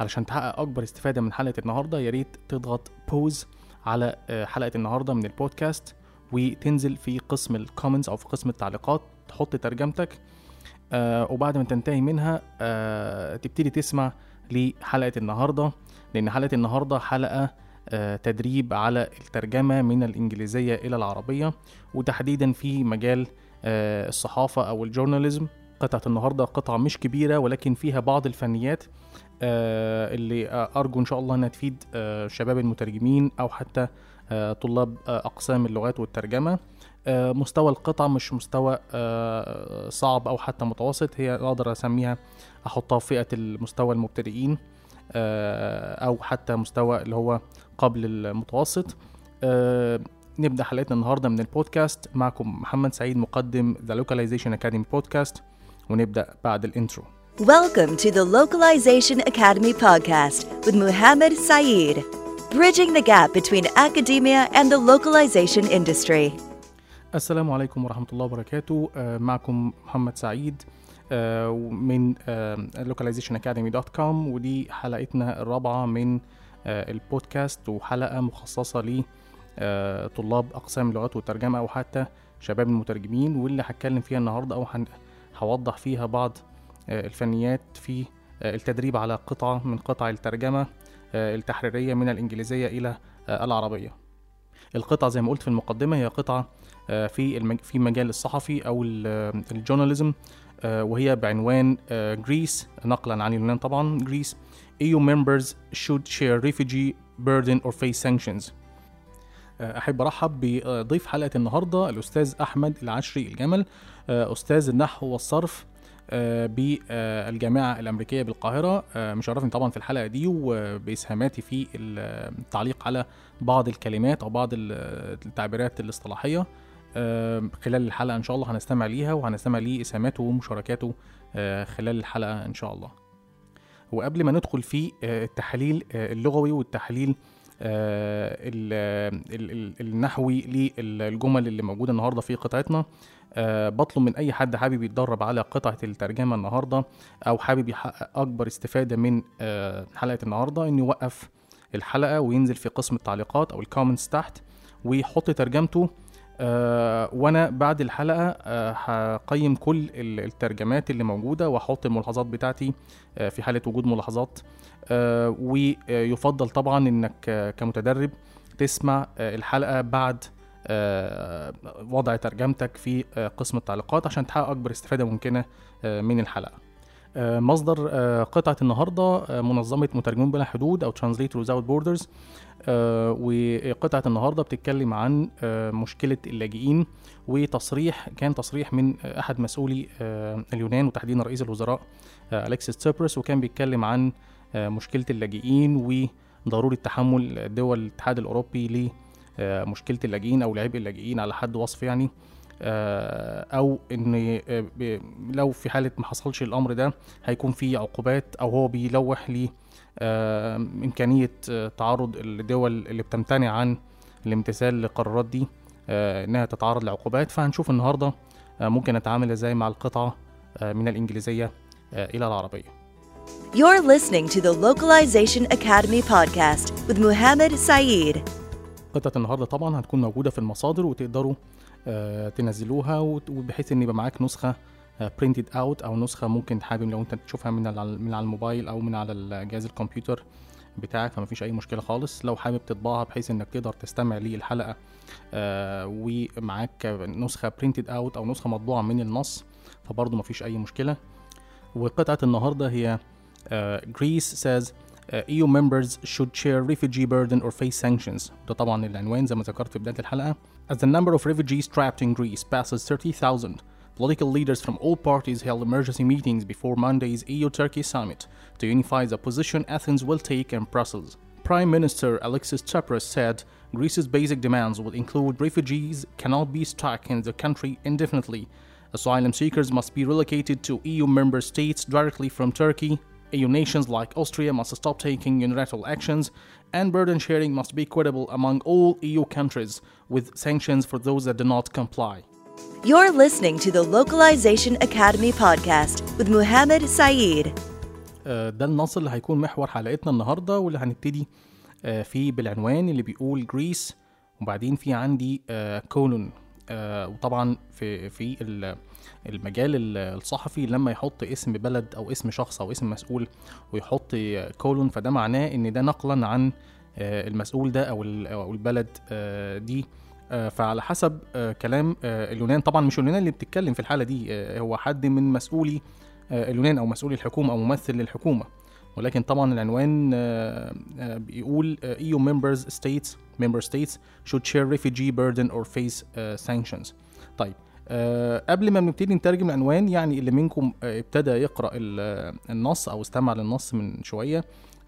علشان تحقق أكبر استفادة من حلقة النهارده يا ريت تضغط pause على آه، حلقة النهارده من البودكاست وتنزل في قسم ال comments أو في قسم التعليقات تحط ترجمتك آه وبعد ما تنتهي منها آه تبتدي تسمع لحلقة النهارده لأن حلقة النهارده حلقة تدريب على الترجمة من الإنجليزية إلى العربية وتحديدا في مجال الصحافة أو ال journalism قطعه النهارده قطعة مش كبيرة ولكن فيها بعض الفنيات آه اللي آه أرجو إن شاء الله إنها تفيد آه شباب المترجمين أو حتى طلاب أقسام اللغات والترجمة. مستوى القطعة مش مستوى صعب أو حتى متوسط. هي أقدر أسميها أحطها في فئة المستوى المبتدئين أو حتى مستوى اللي هو قبل المتوسط. نبدأ حلقتنا النهارده من البودكاست. معكم محمد سعيد مقدم The Localization Academy podcast ونبدأ بعد الانترو Welcome to the Localization Academy podcast with Muhammad Saeed, bridging the gap between academia and the localization industry. السلام عليكم ورحمة الله وبركاته آه، معكم محمد سعيد آه، من localizationacademy.com ودي حلقتنا الرابعة من آه، البودكاست وحلقة مخصصة لطلاب أقسام اللغات والترجمة أو حتى شباب المترجمين واللي هتكلم فيها النهاردة أو هوضح فيها بعض آه، الفنيات في آه، التدريب على قطعة من قطع الترجمة آه، التحريرية من الإنجليزية إلى العربية القطعة زي ما قلت في المقدمة هي قطعة في. في مجال الصحفي ال- الجورناليزم وهي بعنوان جريس نقلا عن اليونان طبعا جريس EU members should share refugee burden or face sanctions أحب أرحب بضيف حلقة النهارده الأستاذ أحمد العشري الجمل أستاذ النحو والصرف آه، بالجامعة الأمريكية بالقاهرة. آه، مشرفني طبعا في الحلقة دي وبإسهاماتي في التعليق على بعض الكلمات أو بعض ال- التعبيرات الاصطلاحية. آه، خلال الحلقة إن شاء الله هنستمع ليها وهنستمع لإسهاماته ومشاركاته خلال الحلقة إن شاء الله. وقبل ما ندخل في التحليل اللغوي والتحليل ال- ال- ال- النحوي للجمل اللي موجودة النهارده في قطعتنا. آه، بطلب من أي حد حابب يتدرب على قطعة الترجمة النهارده أو حابب يحقق أكبر استفادة من آه، حلقة النهارده إنه يوقف الحلقة وينزل في قسم التعليقات أو الكومنتس تحت ويحط ترجمته. آه وأنا بعد الحلقة آه هقيم كل ال- الترجمات اللي موجودة وأحط الملاحظات بتاعتي آه في حالة وجود ملاحظات. آه ويفضل طبعا إنك آه كمتدرب تسمع آه الحلقة بعد آه وضع ترجمتك في آه قسم التعليقات عشان تحقق أكبر استفادة ممكنة آه من الحلقة. آه، مصدر آه، قطعة النهاردة آه، منظمة مترجمون بلا حدود أو Translate Without Borders. آه، وقطعة النهاردة بتتكلم عن آه، مشكلة اللاجئين وتصريح كان تصريح من آه، أحد مسؤولي آه، اليونان وتحديدا رئيس الوزراء آه، أليكسيس تسيبرس وكان بيتكلم عن آه، مشكلة اللاجئين وضرورة تحمل دول الاتحاد الأوروبي لمشكلة اللاجئين أو لعبء اللاجئين على حد وصف يعني آه، أو إن آه، لو في حالة ما حصلش الأمر ده هيكون في عقوبات أو هو بيلوح ل آه، إمكانية آه، تعرض الدول اللي بتمتنع عن الامتثال للقرارات دي آه، إنها تتعرض لعقوبات. فهنشوف النهارده آه، ممكن نتعامل إزاي مع القطعة آه، من الإنجليزية آه، إلى العربية. You're listening to the Localization Academy podcast with Muhammad Saeed. قطعة النهارده طبعا هتكون موجودة في المصادر وتقدروا آه، تنزلوها وبحيث إن يبقى معاك نسخة printed out أو نسخة ممكن حابب لو أنت تشوفها من على من على الموبايل أو من على جهاز الكمبيوتر بتاعك فما فيش أي مشكلة خالص لو حابب تطبعها بحيث إنك تقدر تستمع للحلقة آه، ومعاك نسخة برينتد اوت أو نسخة مطبوعة من النص فبرضه ما فيش أي مشكلة وقطعة النهارده هي uh, Greece says uh, EU members should share refugee burden or face sanctions ده طبعا العنوان زي ما ذكرت في بداية الحلقة As the number of refugees trapped in Greece passes 30,000 Political leaders from all parties held emergency meetings before Monday's EU-Turkey summit to unify the position Athens will take in Brussels. Prime Minister Alexis Tsipras said Greece's basic demands would include refugees cannot be stuck in the country indefinitely. Asylum seekers must be relocated to EU member states directly from Turkey. EU nations like Austria must stop taking unilateral actions, and burden sharing must be equitable among all EU countries, with sanctions for those that do not comply. You're listening to the Localization Academy podcast with Muhammad Saeed. آه، ده النص اللي هيكون محور حلقتنا النهارده واللي هنبتدي آه، فيه بالعنوان اللي بيقول جريس وبعدين في عندي كولون وطبعا في في ال- المجال ال- الصحفي لما يحط اسم بلد أو اسم شخص أو اسم مسؤول ويحط كولون فده معناه إن ده نقلا عن آه، المسؤول ده أو أو البلد آه، دي. آه، فعلى حسب آه، كلام آه، اليونان. طبعا مش اليونان اللي بتتكلم في الحالة دي آه، هو حد من مسؤولي آه، اليونان أو مسؤولي الحكومة أو ممثل للحكومة. ولكن طبعا العنوان آه، آه، بيقول آه، EU members states member states should share refugee burden or face sanctions. طيب قبل ما بنبتدي نترجم العنوان يعني اللي منكم ابتدى آه، النص أو استمع للنص من شوية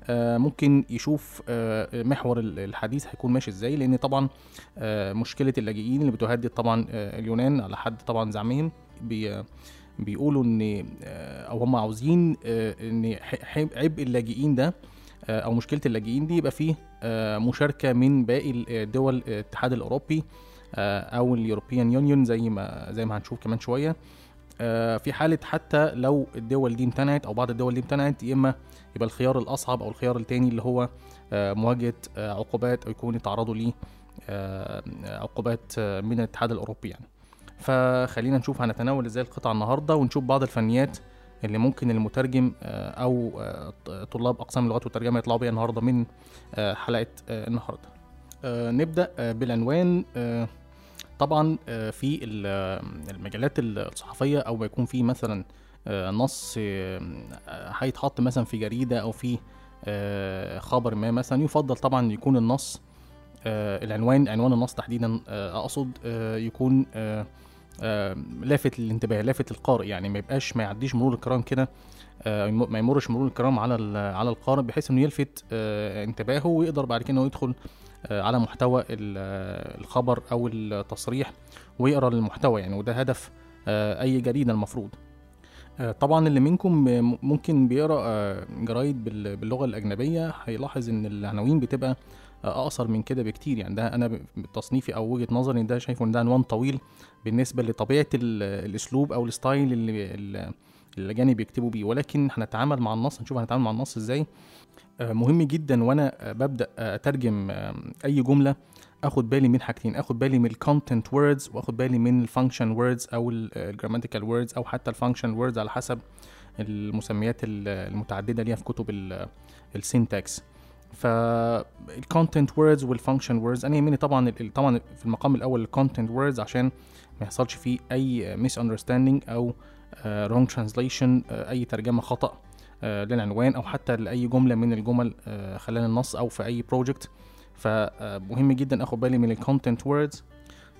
آه، ممكن يشوف محور ال- الحديث هيكون ماشي إزاي لأن طبعا مشكلة اللاجئين اللي بتهدد طبعا اليونان على حد طبعا زعمهم بيقولوا إن آه، أو هم عاوزين آه، إن عبء اللاجئين ده آه، أو مشكلة اللاجئين دي يبقى فيه مشاركة من باقي الدول الاتحاد الأوروبي أو اليوروبيان يونيون زي ما زي ما هنشوف كمان شوية. في حالة حتى لو الدول دي امتنعت أو بعض الدول دي امتنعت يا إما يبقى الخيار الأصعب أو الخيار التاني اللي هو مواجهة عقوبات أو يكون يتعرضوا ليه عقوبات من الاتحاد الأوروبي يعني. فخلينا نشوف هنتناول إزاي القطعة النهارده ونشوف بعض الفنيات اللي ممكن المترجم آه، أو آه، طلاب أقسام اللغات والترجمة يطلعوا بيها النهارده من آه، حلقة النهارده. نبدأ بالعنوان. طبعا في ال- المجالات الصحفية أو ما يكون في مثلا نص هيتحط مثلا في جريدة أو في خبر ما مثلا يفضل طبعا يكون النص. العنوان عنوان النص تحديدا آه، أقصد آه، يكون آه، آه، لافت للانتباه لافت للقارئ يعني ما يبقاش ما يعديش مرور الكرام كده آه، ما يمرش مرور الكرام على على القارئ بحيث إنه يلفت آه، انتباهه ويقدر بعد كده إنه يدخل آه، على محتوى ال- آه، الخبر أو التصريح ويقرأ المحتوى يعني وده هدف آه، أي جريدة المفروض. آه، طبعا اللي منكم ممكن بيقرأ آه، جرايد بال- باللغة الأجنبية هيلاحظ إن العناوين بتبقى آه، أقصر من كده بكتير. يعني ده أنا بتصنيفي أو وجهة نظري ده شايفه إن ده عنوان طويل بالنسبة لطبيعة ال- الأسلوب أو ال style اللي اللي الأجانب بيكتبوا بيه. ولكن هنتعامل مع النص نشوف هنتعامل مع النص إزاي. آه، مهم جدا وأنا ببدأ أترجم آه، أي جملة أخد بالي من حاجتين. أخد بالي من ال content words وأخد بالي من ال function words أو ال grammatical words أو حتى ال function words على حسب المسميات ال- المتعددة ليها في كتب ال syntax فال content words وال function words أنا يهمني طبعا طبعا في المقام الأول ال content words عشان ما يحصلش فيه أي misunderstanding أو wrong translation أي ترجمة خطأ آه، للعنوان أو حتى لأي جملة من الجمل آه، خلال النص أو في أي project فمهم جدا أخد بالي من ال content words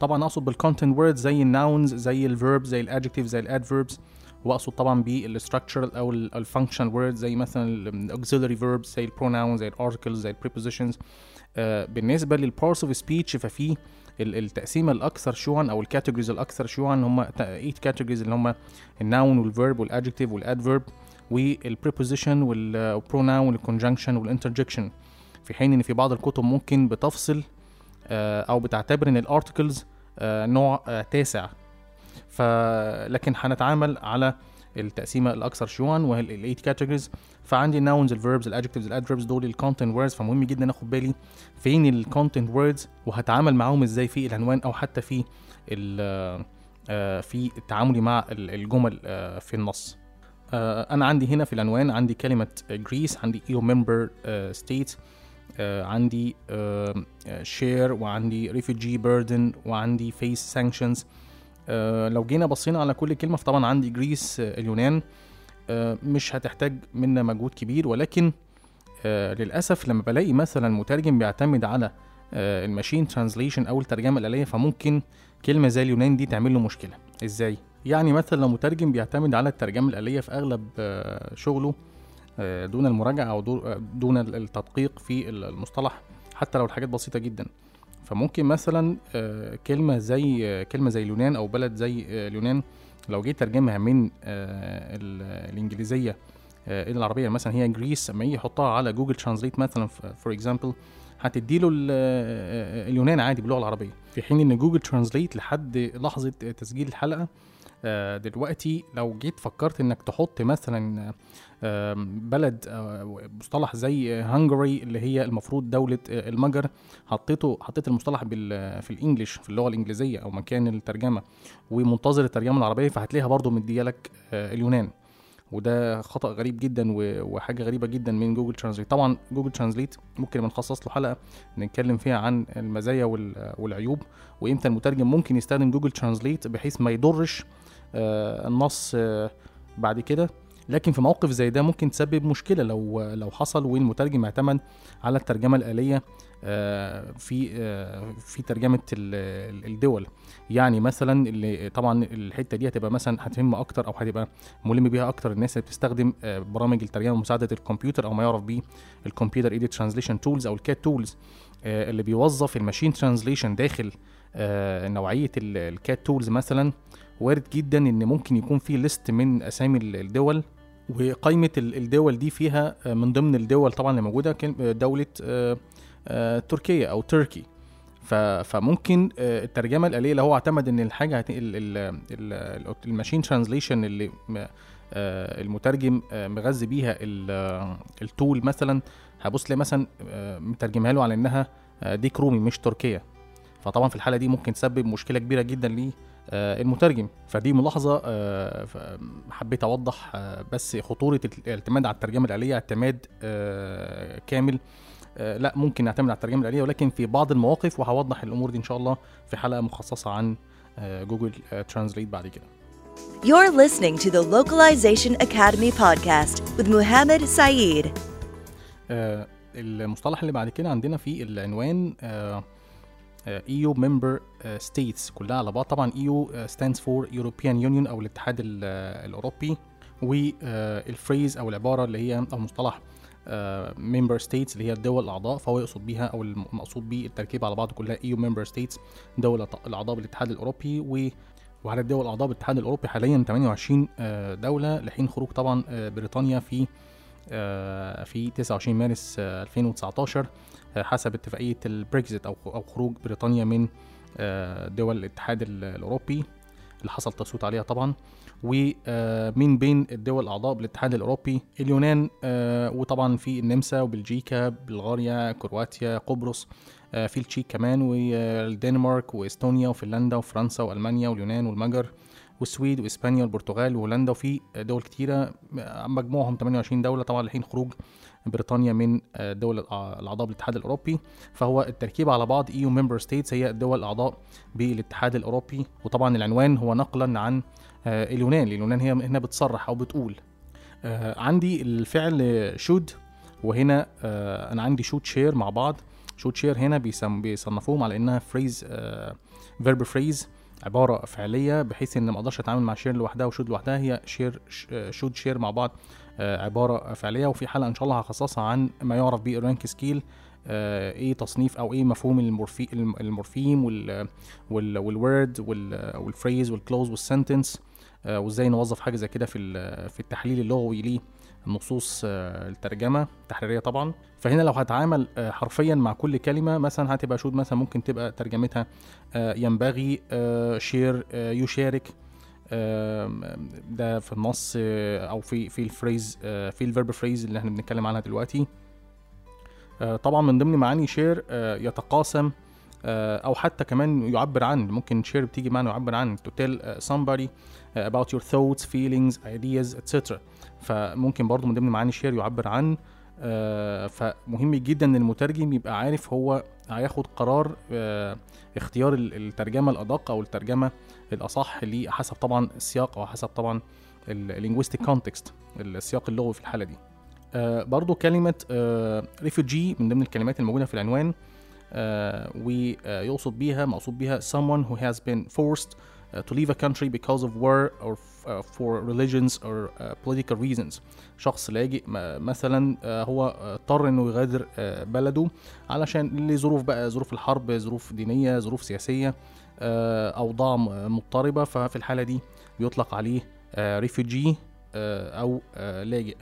طبعا أقصد بال content words زي ال nouns زي ال verb زي ال adjective زي ال adverbs واقصد طبعا بال structural أو ال function words زي مثلا الاكسيلري فيربس زي البروناونز زي الارتكلز زي البريبوزيشنز بالنسبة للبارس اوف سبيتش ففي ال- التقسيمه الأكثر شيوعا أو ال categories الأكثر شيوعا هم 8 categories اللي هم الناون والفيرب والادجكتيف والادفيرب والبريبوزيشن والبروناون والكونجنكشن والانترجكشن في حين إن في بعض الكتب ممكن بتفصل آه، أو بتعتبر إن ال articles نوع آه، تاسع. ف لكن هنتعامل على التقسيمة الأكثر شيوعا وهي الايت كاتيجوريز فعندي الناونز الفيربز الادجكتيفز الادفيربز دول ال content words فمهم جدا آخد بالي فين الكونتنت ووردز وهتعامل معاهم إزاي في العنوان أو حتى في آه، في تعاملي مع ال- الجمل آه، في النص. آه، أنا عندي هنا في العنوان عندي كلمة Greece عندي EU member state عندي share وعندي refugee burden وعندي face sanctions لو جينا بصينا على كل كلمة فطبعا عندي Greece آه، اليونان. آه، مش هتحتاج منا مجهود كبير ولكن آه، للأسف لما بلاقي مثلا مترجم بيعتمد على آه، ال machine translation أو الترجمة الآلية فممكن كلمة زي اليونان دي تعمل له مشكلة. إزاي؟ يعني مثلا لو مترجم بيعتمد على الترجمة الآلية في أغلب آه، شغله آه، دون المراجعة أو دو- آه، دون التدقيق في المصطلح حتى لو الحاجات بسيطة جدا. فممكن مثلا آه، كلمة زي آه، كلمة زي اليونان أو بلد زي آه، اليونان لو جيت ترجمها من آه، ال- الإنجليزية آه، إلى العربية مثلا هي Greece لما يجي يحطها على Google Translate مثلا for example هتديله ال- آه، اليونان عادي باللغة العربية. في حين إن Google Translate لحد لحظة تسجيل الحلقة آه، دلوقتي لو جيت فكرت إنك تحط مثلا آه، بلد آه، مصطلح زي Hungary اللي هي المفروض دولة آه، المجر حطيته حطيت المصطلح في ال English في اللغة الإنجليزية أو مكان الترجمة ومنتظر الترجمة العربية فهتلاقيها برضو مديالك آه، اليونان. وده خطأ غريب جدا و- وحاجة غريبة جدا من Google Translate طبعا Google Translate ممكن بنخصص له حلقة نتكلم فيها عن المزايا وال- والعيوب وإمتى المترجم ممكن يستخدم Google Translate بحيث ما يضرش آه، النص آه، بعد كده. لكن في موقف زي ده ممكن تسبب مشكلة لو لو حصل والمترجم اعتمد على الترجمة الآلية آه، في آه، في ترجمة ال- ال- الدول. يعني مثلا اللي طبعا الحتة دي هتبقى مثلا هتهم أكتر أو هتبقى ملم بيها أكتر الناس اللي بتستخدم آه، برامج الترجمة مساعدة الكمبيوتر أو ما يعرف بيه ال computer aided translation tools أو ال CAT tools اللي بيوظف ال machine translation داخل آه، نوعية ال CAT tools مثلا. وارد جدا إن ممكن يكون في list من أسامي ال- الدول وقائمة ال- الدول دي فيها آه، من ضمن الدول طبعا اللي موجودة كلمة- آه، دولة آه، تركيا أو تركي. فممكن الترجمة الآلية لو هو اعتمد إن الحاجة هت- ال- ال- ال- ال machine translation اللي المترجم مغذي بيها ال- التول مثلا هبص لي مثلا مترجمها له على إنها ديك رومي مش تركيا فطبعا في الحالة دي ممكن تسبب مشكلة كبيرة جدا للمترجم فدي ملاحظة آه، حبيت أوضح آه، بس خطورة الاعتماد على الترجمة الآلية اعتماد آه، كامل. آه، لا ممكن نعتمد على الترجمة الآلية ولكن في بعض المواقف وهوضح الأمور دي إن شاء الله في حلقة مخصصة عن آه، جوجل ترانزليت بعد كده. You're listening to the Localization Academy podcast with Muhammad Saeed. آه، المصطلح اللي بعد كده عندنا في العنوان آه، آه، EU member آه، states كلها على بعض. طبعا EU آه، stands for European Union أو الاتحاد ال- آه، الأوروبي. والفريز أو العبارة اللي هي أو آه، member states اللي هي الدول الأعضاء فهو يقصد بيها أو المقصود بيه التركيب على بعض كلها EU member states دول الأعضاء بالاتحاد الأوروبي. و وعدد الدول الأعضاء بالاتحاد الأوروبي حاليا 28 آه، دولة لحين خروج طبعا آه، بريطانيا في آه، في 29 مارس آه، 2019 آه، حسب اتفاقية البريكزيت أو أو خروج بريطانيا من آه، دول الاتحاد ال- الأوروبي اللي حصل تصويت عليها طبعا ومن بين الدول الأعضاء بالاتحاد الأوروبي اليونان آه، وطبعا في النمسا وبلجيكا بلغاريا كرواتيا قبرص آه، في التشيك كمان والدنمارك وإستونيا وفنلندا وفرنسا وألمانيا واليونان والمجر والسويد وإسبانيا والبرتغال وهولندا وفي دول كتيرة مجموعهم 28 دولة طبعا لحين خروج بريطانيا من دول الأعضاء بالاتحاد الأوروبي. فهو التركيب على بعض EU member states هي الدول الأعضاء بالاتحاد الأوروبي. وطبعا العنوان هو نقلا عن آه، اليونان اليونان هي هنا بتصرح أو بتقول. آه، عندي الفعل شود وهنا آه، أنا عندي should share مع بعض. should share هنا بيصنفوهم على إنها phrase verb phrase عبارة فعلية بحيث إن ما أقدرش أتعامل مع share لوحدها و should لوحدها هي share should share مع بعض آه، عبارة فعلية. وفي حلقه إن شاء الله هخصصها عن ما يعرف به ال rank scale آه، إيه تصنيف أو إيه مفهوم المورفي المورفيم وال وال والورد وال- والفريز والكلوز والسنتنس وإزاي نوظف حاجة زي كده في في التحليل اللغوي لنصوص آه، الترجمة التحريرية طبعا. فهنا لو هتعامل آه، حرفيا مع كل كلمة مثلا هتبقى should مثلا ممكن تبقى ترجمتها آه، ينبغي share يشارك. ده في النص أو في في ال phrase في ال verb phrase اللي إحنا بنتكلم عنها دلوقتي. طبعا من ضمن معاني share يتقاسم أو حتى كمان يعبر عن ممكن share بتيجي معنى يعبر عن to tell somebody about your thoughts feelings ideas etc فممكن برضو من ضمن معاني share يعبر عن آه، فمهم جدا إن المترجم يبقى عارف هو هياخد قرار آه، اختيار ال- الترجمة الأدق أو الترجمة الأصح اللي حسب طبعا السياق أو حسب طبعا ال linguistic context السياق اللغوي في الحالة دي. آه، برضو كلمة refugee من ضمن الكلمات الموجودة في العنوان ويقصد بيها مقصود بيها someone who has been forced to leave a country because of war or for religions or uh, political reasons. شخص لاجئ مثلا آه، هو اضطر إنه يغادر بلده علشان لظروف بقى ظروف الحرب ظروف دينية ظروف سياسية آه، اوضاع م- مضطربة. ففي الحالة دي بيطلق عليه ريفوجي أو لاجئ.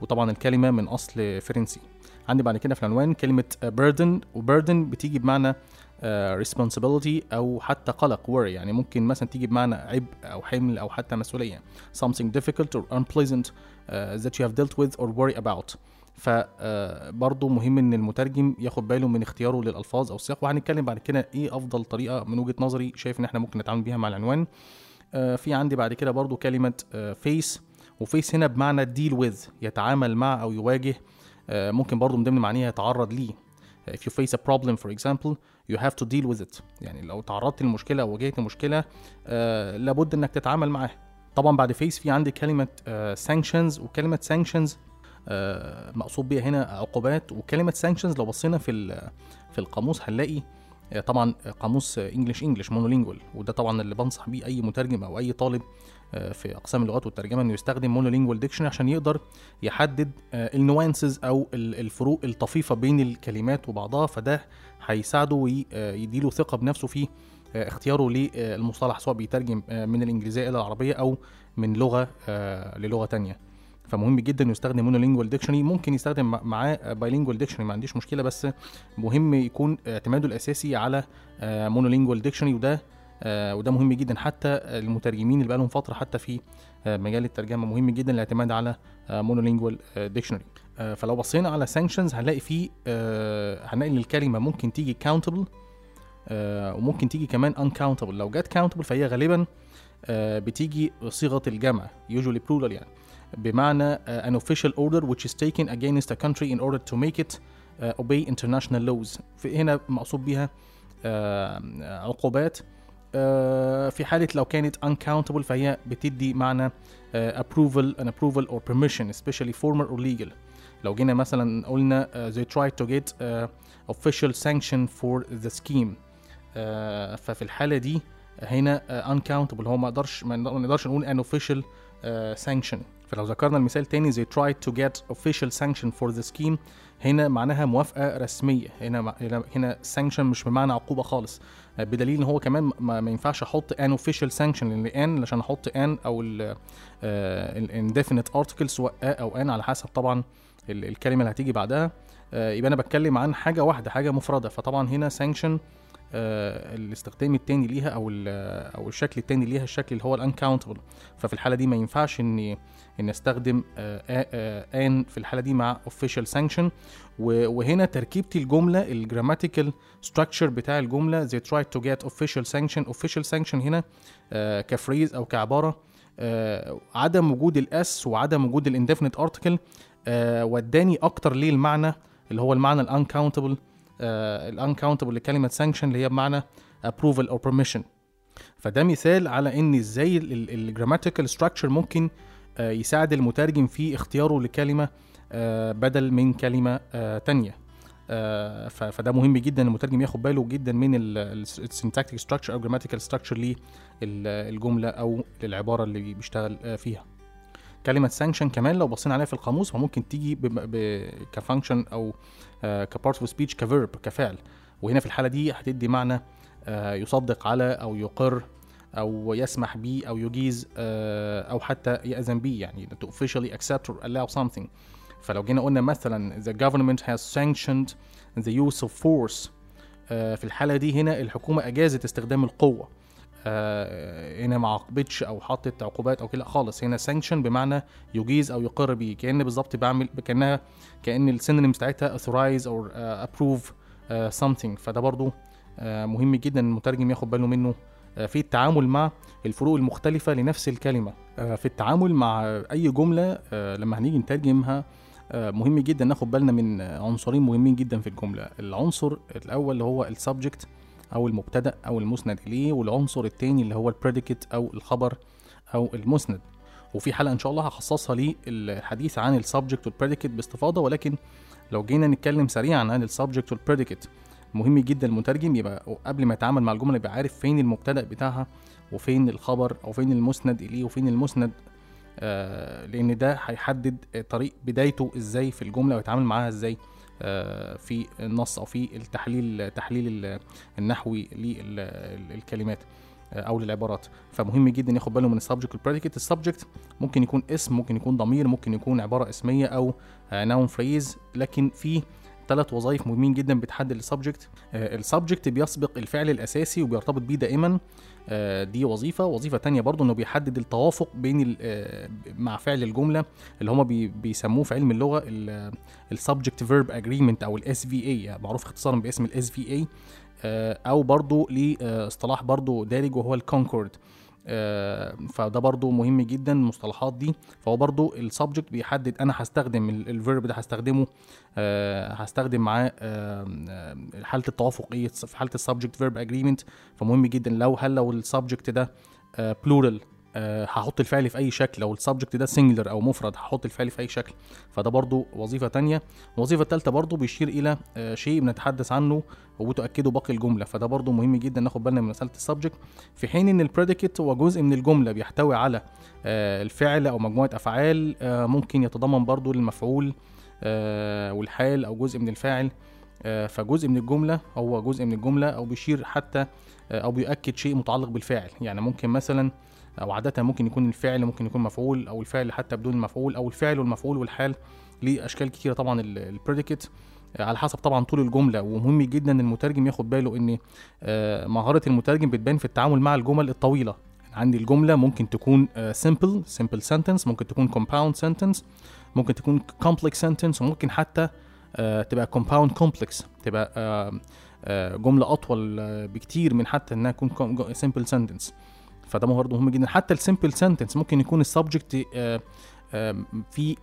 وطبعا الكلمة من أصل فرنسي. عندي بعد كده في العنوان كلمة burden. وبردن بتيجي بمعنى آه، responsibility أو حتى قلق worry. يعني ممكن مثلا تيجي بمعنى عبء أو حمل أو حتى مسؤولية. something difficult or unpleasant uh, that you have dealt with or worry about. فبرضه مهم إن المترجم ياخد باله من اختياره للألفاظ أو السياق وهنتكلم بعد كده إيه أفضل طريقة من وجهة نظري شايف إن إحنا ممكن نتعامل بيها مع العنوان. آه، في عندي بعد كده برضه كلمة فيس وفيس هنا بمعنى deal with يتعامل مع أو يواجه. آه، ممكن برضه من ضمن معانيها يتعرض ليه. if you face a problem for example you have to deal with it. يعني لو تعرضت لمشكلة أو واجهت مشكلة آه لابد إنك تتعامل معاها. طبعا بعد face في عندي كلمة آه sanctions وكلمة sanctions آه مقصود بيها هنا عقوبات وكلمة sanctions لو بصينا في في القاموس هنلاقي آه طبعا قاموس English English monolingual وده طبعا اللي بنصح بيه أي مترجم أو أي طالب آه، في أقسام اللغات والترجمة إنه يستخدم monolingual dictionary عشان يقدر يحدد آه، ال nuances أو الفروق الطفيفة بين الكلمات وبعضها. فده هيساعده ويديله ثقة بنفسه في آه، اختياره للمصطلح سواء بيترجم من الإنجليزية إلى العربية أو من لغة للغة تانية. فمهم جدا يستخدم monolingual dictionary. ممكن يستخدم معاه bilingual dictionary ما عنديش مشكلة بس مهم يكون اعتماده الأساسي على monolingual dictionary وده آه وده مهم جدا. حتى المترجمين اللي بقالهم فترة حتى في آه مجال الترجمة مهم جدا الاعتماد على monolingual آه dictionary آه فلو بصينا على sanctions هنلاقي فيه آه هنلاقي ان الكلمة ممكن تيجي آه وممكن تيجي كمان uncountable لو جت countable فهي غالبا آه بتيجي صيغه الجمع usually plural يعني بمعنى uh, an official order which is taken against a country in order to make it uh, obey international laws هنا مقصود بيها uh, عقوبات آه، في حالة لو كانت uncountable فهي بتدي معنى آه، approval an approval or permission especially formal or legal لو جينا مثلا قلنا uh, they tried to get uh, official sanction for the scheme. Uh, ففي الحالة دي هنا uh, uncountable. هو ما نقدرش ما نقدرش نقول an official uh, sanction. فلو ذكرنا المثال تاني they tried to get official sanction for the scheme. هنا معناها موافقة رسمية. هنا هنا sanction مش بمعنى عقوبة خالص. بدليل إن هو كمان ما, ما ينفعش أحط an official sanction لأن ان عشان أحط an أو ال indefinite article سواء a أو an على حسب طبعا الكلمة اللي هتيجي بعدها آه، يبقى أنا بتكلم عن حاجة واحدة حاجة مفردة. فطبعا هنا sanction آه، الاستخدام التاني ليها أو أو الشكل التاني ليها الشكل اللي هو ال uncountable ففي الحالة دي ما ينفعش إني ان أستخدم an في الحالة دي مع official sanction. وهنا تركيبة الجملة ال grammatical structure بتاع الجملة they try to get official sanction. official sanction هنا ك phrase أو كعبارة عدم وجود ال s وعدم وجود ال indefinite article وداني أكتر ليه المعنى اللي هو المعنى ال uncountable ال uncountable لكلمة sanction اللي هي بمعنى approval or permission. فده مثال على إن إزاي ال grammatical structure ممكن آه، يساعد المترجم في اختياره لكلمة آه، بدل من كلمة آه، تانية. فده مهم جدا المترجم ياخد باله جدا من ال syntactic structure أو grammatical structure للجمله أو للعبارة اللي بيشتغل فيها. كلمة sanction كمان لو بصينا عليها في القاموس فممكن تيجي ك function أو ك part of speech ك verb كفعل. وهنا في الحالة دي هتدي معنى يصدق على أو يقر أو يسمح به أو يجيز آه، أو حتى يأذن به يعني to officially accept or allow something. فلو جينا قلنا مثلا the government has sanctioned the use of force آه، في الحالة دي هنا الحكومة أجازت استخدام القوة. آه، هنا ما عاقبتش أو حطت عقوبات أو كده خالص. هنا sanction بمعنى يجيز أو يقر بيه كأن بالظبط بعمل كأنها كأن ال synonym بتاعتها uh, approve uh, something. فده برضو uh, مهم جدا المترجم ياخد باله منه آه، في التعامل مع الفروق المختلفة لنفس الكلمة. آه، في التعامل مع أي جملة آه، لما هنيجي نترجمها مهم جدا ناخد بالنا من عنصرين مهمين جدا في الجملة. العنصر الأول اللي هو ال subject. أو المبتدأ أو المسند إليه والعنصر التاني اللي هو ال predicate أو الخبر أو المسند. وفي حلقة إن شاء الله هخصصها للحديث عن ال subject وال predicate باستفاضة ولكن لو جينا نتكلم سريعا عن ال subject وال predicate مهم جدا المترجم يبقى قبل ما يتعامل مع الجملة يبقى عارف فين المبتدأ بتاعها وفين الخبر أو فين المسند إليه وفين المسند آه لأن ده هيحدد طريق بدايته إزاي في الجملة ويتعامل معاها إزاي. في النص أو في التحليل التحليل النحوي للكلمات أو للعبارات. فمهم جدا ياخد باله من ال subject وال predicate ال subject ممكن يكون اسم ممكن يكون ضمير ممكن يكون عبارة اسمية أو noun phrase لكن في ثلاث وظائف مهمين جدا بتحدد ال subject. ال subject بيسبق الفعل الأساسي وبيرتبط بيه دائما. آه، دي وظيفة. وظيفة تانية برضو إنه بيحدد التوافق بين آه، مع فعل الجملة اللي هما بيسموه في علم اللغة ال subject verb agreement أو ال SVA معروف اختصارا باسم ال SVA آه، أو برضو ليه اصطلاح برضو دارج وهو الكونكورد آه، فده برضو مهم جدا المصطلحات دي. فهو برضو ال subject بيحدد أنا هستخدم ال verb ده هستخدمه آه، هستخدم معاه حالة التوافق إيه في حالة ال subject verb agreement فمهم جدا لو هل لو ال subject ده plural أه هحط الفعل في أي شكل. لو ال subject ده singular أو مفرد هحط الفعل في أي شكل. فده برضو وظيفة تانية. الوظيفه الثالثه برضو بيشير إلى أه شيء بنتحدث عنه وبتاكده باقي الجملة. فده برضو مهم جدا ناخد بالنا من مسألة ال subject. في حين إن ال predicate هو جزء من الجملة بيحتوي على أه الفعل أو مجموعة أفعال ممكن يتضمن برضو المفعول والحال أو جزء من الفاعل فجزء من الجملة هو جزء من الجملة أو بيشير حتى أو بيؤكد شيء متعلق بالفاعل. يعني ممكن مثلا أو عادة ممكن يكون الفعل ممكن يكون مفعول أو الفعل حتى بدون المفعول أو الفعل والمفعول والحال ليه أشكال كتيرة طبعا ال predicate على حسب طبعا طول الجملة ومهم جدا المترجم ياخد باله إن مهارة المترجم بتبان في التعامل مع الجمل الطويلة. عندي الجملة ممكن تكون simple simple sentence ممكن تكون compound sentence ممكن تكون complex sentence وممكن حتى تبقى compound complex تبقى جملة أطول بكتير من حتى إنها تكون simple sentence. فده برضه مهم جدا. حتى ال simple sentence ممكن يكون ال subject في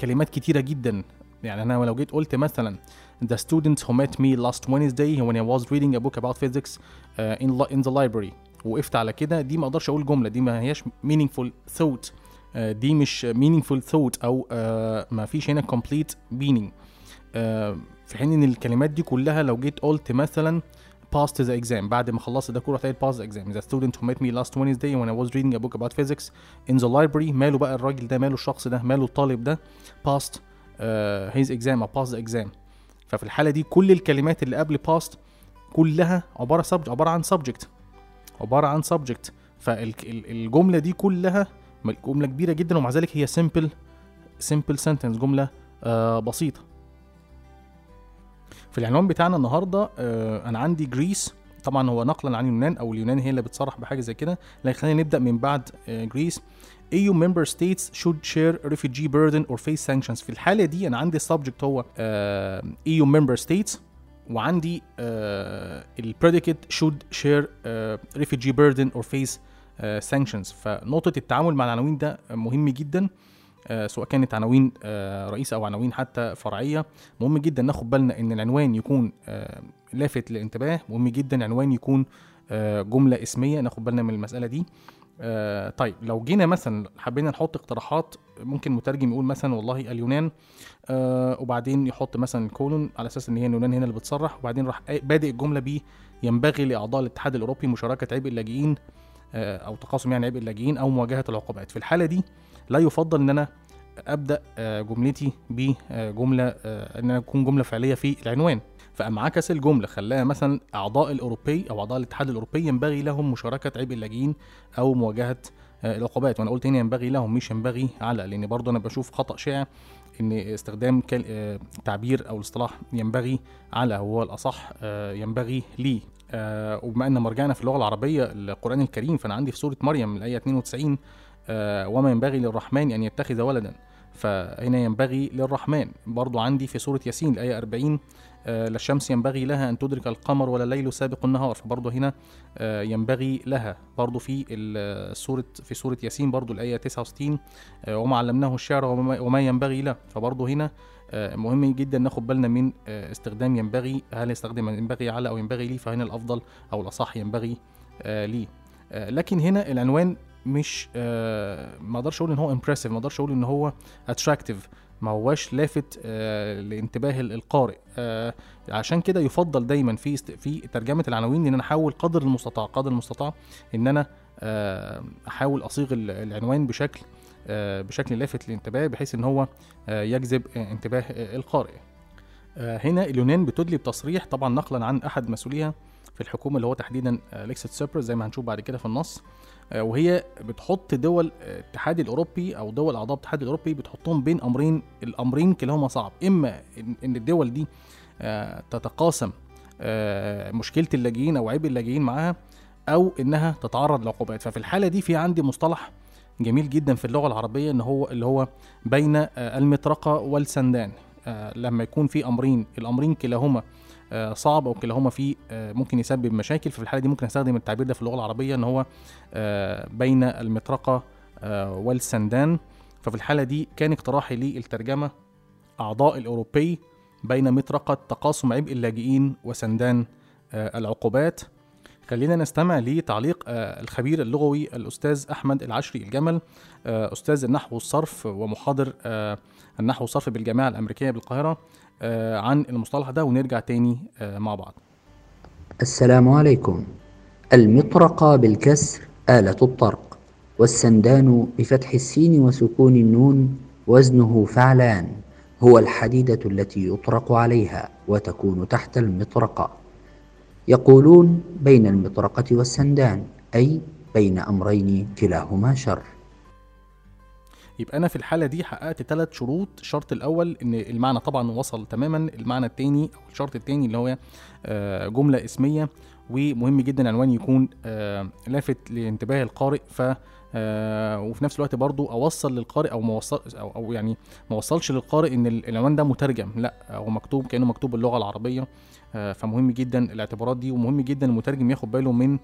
كلمات كتيرة جدا. يعني أنا لو جيت قلت مثلا the student who met me last Wednesday when I was reading a book about physics uh, in, in the library. وقفت على كده دي ما أقدرش أقول جملة دي ما هياش meaningful thought. uh, دي مش meaningful thought أو uh, ما فيش هنا complete meaning. uh, في حين إن الكلمات دي كلها لو جيت قلت مثلا passed the exam بعد ما خلصت ده كله هتلاقي passed the exam the student who met me last Wednesday when I was reading a book about physics in the library ماله بقى الراجل ده ماله الشخص ده ماله الطالب ده passed uh, his exam or passed the exam ففي الحالة دي كل الكلمات اللي قبل passed كلها عبارة subject عبارة عن subject عبارة عن subject فالجملة دي كلها جملة كبيرة جدا ومع ذلك هي simple simple sentence جملة uh, بسيطة في العنوان بتاعنا النهارده آه أنا عندي جريس. طبعا هو نقلا عن اليونان أو اليونان هي اللي بتصرح بحاجة زي كده. لكن خلينا نبدأ من بعد آه جريس. EU member states should share refugee burden or face sanctions. في الحالة دي أنا عندي ال subject هو EU member states وعندي ال predicate should share refugee burden or face sanctions. فنقطة التعامل مع العناوين ده مهم جدا. آه سواء كانت عناوين آه رئيسة أو عناوين حتى فرعية. مهم جدا ناخد بالنا إن العنوان يكون آه لافت للانتباه. مهم جدا عنوان يكون جملة اسمية ناخد بالنا من المسألة دي. طيب لو جينا مثلا حبينا نحط اقتراحات ممكن مترجم يقول مثلا والله اليونان وبعدين يحط مثلا الكولون على أساس إن هي اليونان هنا اللي بتصرح. وبعدين راح بادئ الجملة بيه ينبغي لأعضاء الاتحاد الأوروبي مشاركة عبء اللاجئين أو تقاسم يعني عبء اللاجئين أو مواجهة العقوبات. في الحالة دي لا يفضل إن أنا أبدأ جملتي بجملة إن أنا تكون جملة فعلية في العنوان. فقام عكس الجملة خلاها مثلا أعضاء الأوروبي أو أعضاء الاتحاد الأوروبي ينبغي لهم مشاركة عبء اللاجئين أو مواجهة العقوبات. وأنا قلت هنا ينبغي لهم مش ينبغي على لأن برضه أنا بشوف خطأ شائع إن استخدام تعبير أو الاصطلاح ينبغي على هو الأصح ينبغي لي. وبما إن مرجعنا في اللغة العربية القران الكريم فأنا عندي في سورة مريم الآية 92 وما ينبغي للرحمن أن يتخذ ولدا. فهنا ينبغي للرحمن. برضو عندي في سورة ياسين الآية 40 آه لا الشمس ينبغي لها أن تدرك القمر ولا الليل سابق النهار. فبرضو هنا آه ينبغي لها. برضو في سورة في سورة ياسين برضو الآية 69 آه وما علمناه الشعر وما, ينبغي له. فبرضو هنا آه مهم جدا ناخد بالنا من آه استخدام ينبغي. هل يستخدم ينبغي على أو ينبغي لي؟ فهنا الأفضل أو الأصح ينبغي آه لي. آه لكن هنا العنوان مش آه ما أقدرش أقول ان هو impressive ما أقدرش أقول ان هو attractive ما هواش لافت آه لانتباه القارئ. آه عشان كده يفضل دايما في في ترجمة العناوين ان أنا أحاول قدر المستطاع قدر المستطاع إن أنا آه أحاول أصيغ العنوان بشكل آه بشكل لافت للانتباه بحيث إن هو آه يجذب انتباه القارئ. آه، هنا اليونان بتدلي بتصريح طبعا نقلا عن أحد مسؤوليها في الحكومة اللي هو تحديدا آه، أليكسيس تسيبراس زي ما هنشوف بعد كده في النص. آه، وهي بتحط دول آه، الاتحاد الأوروبي أو دول أعضاء الاتحاد الأوروبي بتحطهم بين أمرين الأمرين كلاهما صعب. إما إن الدول دي آه، تتقاسم آه، مشكلة اللاجئين أو عيب اللاجئين معاها أو إنها تتعرض لعقوبات. ففي الحالة دي في عندي مصطلح جميل جدا في اللغة العربية إن هو اللي هو بين آه، المطرقة والسندان. آه، لما يكون في أمرين الأمرين كلاهما آه، صعب أو كلاهما فيه آه، ممكن يسبب مشاكل. ففي الحالة دي ممكن استخدم التعبير ده في اللغة العربية إن هو آه، بين المطرقة آه، والسندان. ففي الحالة دي كان اقتراحي للترجمة أعضاء الأوروبي بين مطرقة تقاسم عبء اللاجئين وسندان آه، العقوبات. خلينا نستمع لتعليق آه، الخبير اللغوي الأستاذ أحمد العشري الجمل آه، أستاذ النحو والصرف ومحاضر آه، النحو والصرف بالجامعة الأمريكية بالقاهرة. آه، عن المصطلح ده ونرجع تاني آه، مع بعض. السلام عليكم. المطرقة بالكسر آلة الطرق والسندان بفتح السين وسكون النون وزنه فعلان هو الحديدة التي يطرق عليها وتكون تحت المطرقة. يقولون بين المطرقة والسندان أي بين أمرين كلاهما شر. يبقى أنا في الحالة دي حققت ثلاث شروط. الشرط الأول إن المعنى طبعا وصل تماما المعنى الثاني أو الشرط الثاني اللي هو آه، جملة اسمية ومهم جدا العنوان يكون آه، لافت لانتباه القارئ ف آه، وفي نفس الوقت برضو أوصل للقارئ أو ما وصل أو, أو يعني ما وصلش للقارئ إن ال- العنوان ده مترجم. لأ هو مكتوب كأنه مكتوب باللغة العربية فمهم جدا الاعتبارات دي ومهم جدا المترجم ياخد باله من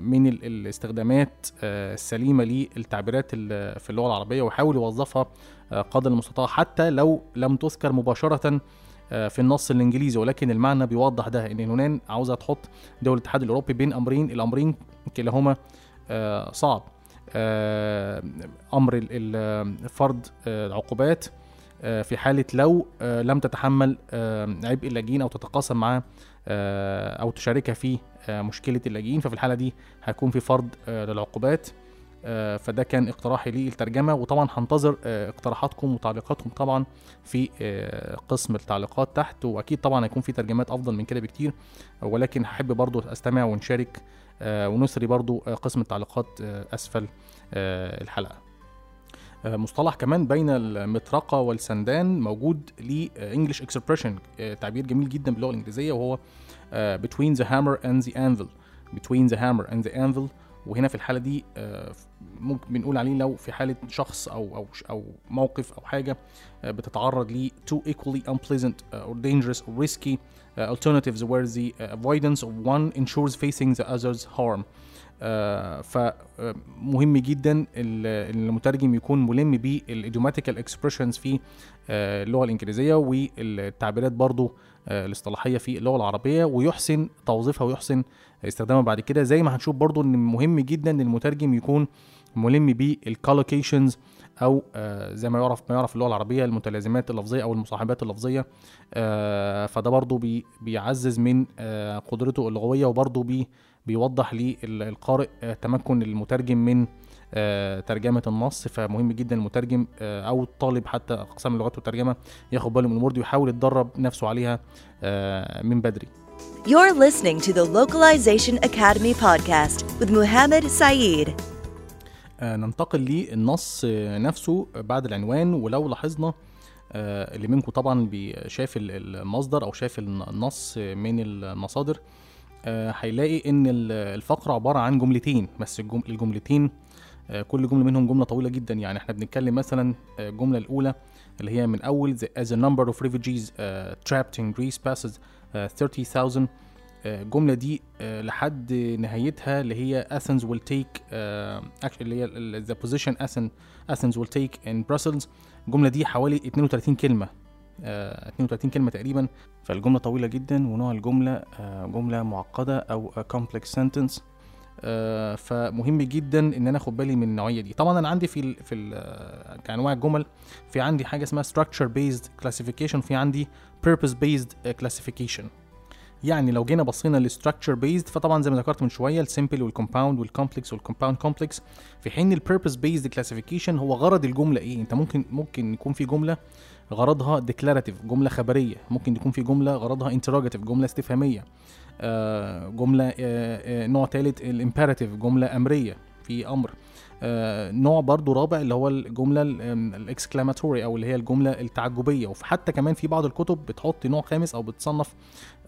من ال- الاستخدامات آه، السليمة للتعبيرات في اللغة العربية ويحاول يوظفها آه، قدر المستطاع حتى لو لم تذكر مباشرة آه، في النص الإنجليزي. ولكن المعنى بيوضح ده إن اليونان عاوزة تحط دول الاتحاد الأوروبي بين أمرين الأمرين كلاهما آه، صعب. آه، أمر فرض آه، العقوبات آه، في حالة لو آه، لم تتحمل آه، عبء اللاجئين أو تتقاسم معاه آه، أو تشاركها في آه، مشكلة اللاجئين. ففي الحالة دي هيكون في فرض آه، للعقوبات. آه، فده كان اقتراحي للترجمة. وطبعا هنتظر آه، اقتراحاتكم وتعليقاتكم طبعا في آه، قسم التعليقات تحت. وأكيد طبعا هيكون في ترجمات أفضل من كده بكتير. ولكن هحب برضو أستمع ونشارك آه، ونسري برضو آه، قسم التعليقات آه، أسفل آه، الحلقة. آه، مصطلح كمان بين المطرقه والسندان موجود لانجلش اكسبريشن تعبير جميل جدا باللغة الانجليزيه وهو آه، between the hammer and the anvil between the hammer and the anvil وهنا في الحاله دي آه، ممكن بنقول عليه لو في حاله شخص أو أو أو موقف أو حاجة آه، بتتعرض ل two equally unpleasant uh, or dangerous or risky uh, alternatives where the uh, avoidance of one ensures facing the other's harm آه، فمهم جدا ال- المترجم يكون ملم بال idiomatical expressions في آه، اللغة الإنجليزية والتعبيرات برضو آه، الاصطلاحية في اللغة العربية ويحسن توظيفها ويحسن استخدامها بعد كده. زي ما هنشوف برضو إن مهم جدا إن المترجم يكون ملم بال collocations أو آه، زي ما يعرف ما يعرف اللغة العربية المتلازمات اللفظية أو المصاحبات اللفظية آه، فده برضو بي بيعزز من آه، قدرته اللغوية وبرضو بي بيوضح للقارئ آه، تمكن المترجم من آه، ترجمة النص. فمهم جدا المترجم آه، أو الطالب حتى أقسام اللغات والترجمة ياخد باله من الأمور دي ويحاول يتدرب نفسه عليها من بدري. You're listening to the Localization Academy podcast with Muhammad Saeed. ننتقل للنص نفسه بعد العنوان. ولو لاحظنا اللي منكم طبعا شاف ال- المصدر أو شاف النص من المصادر. هيلاقي إن ال- الفقرة عبارة عن جملتين بس الجم- الجملتين آه، كل جملة منهم جملة طويلة جدا. يعني إحنا بنتكلم مثلا آه، الجملة الأولى اللي هي من أول the- as a number of refugees uh, trapped in Greece passes uh, 30,000 آه، الجملة دي آه، لحد نهايتها اللي هي Athens will take آه، actually اللي هي the position Athens Athens will take in Brussels. الجملة دي حوالي 32 كلمة. آه، 32 كلمة تقريبا. فالجملة طويلة جدا ونوع الجملة آه، جملة معقدة أو complex sentence. آه، فمهم جدا إن أنا أخد بالي من النوعية دي. طبعا أنا عندي في ال في ال آه، كأنواع الجمل في عندي حاجة اسمها structure based classification في عندي purpose based classification. يعني لو جينا بصينا لل structure based فطبعا زي ما ذكرت من شوية السمبل والكومباوند والكومبلكس والكومباوند كومبلكس في حين ال purpose based classification هو غرض الجملة إيه؟ أنت ممكن ممكن يكون في جملة غرضها declarative جملة خبرية. ممكن يكون في جملة غرضها interrogative جملة استفهامية. آه، جملة آه، آه، نوع ثالث ال imperative جملة أمرية في أمر. نوع برضو رابع اللي هو الجملة ال exclamatory أو اللي هي الجملة التعجبية. وحتى كمان في بعض الكتب بتحط نوع خامس أو بتصنف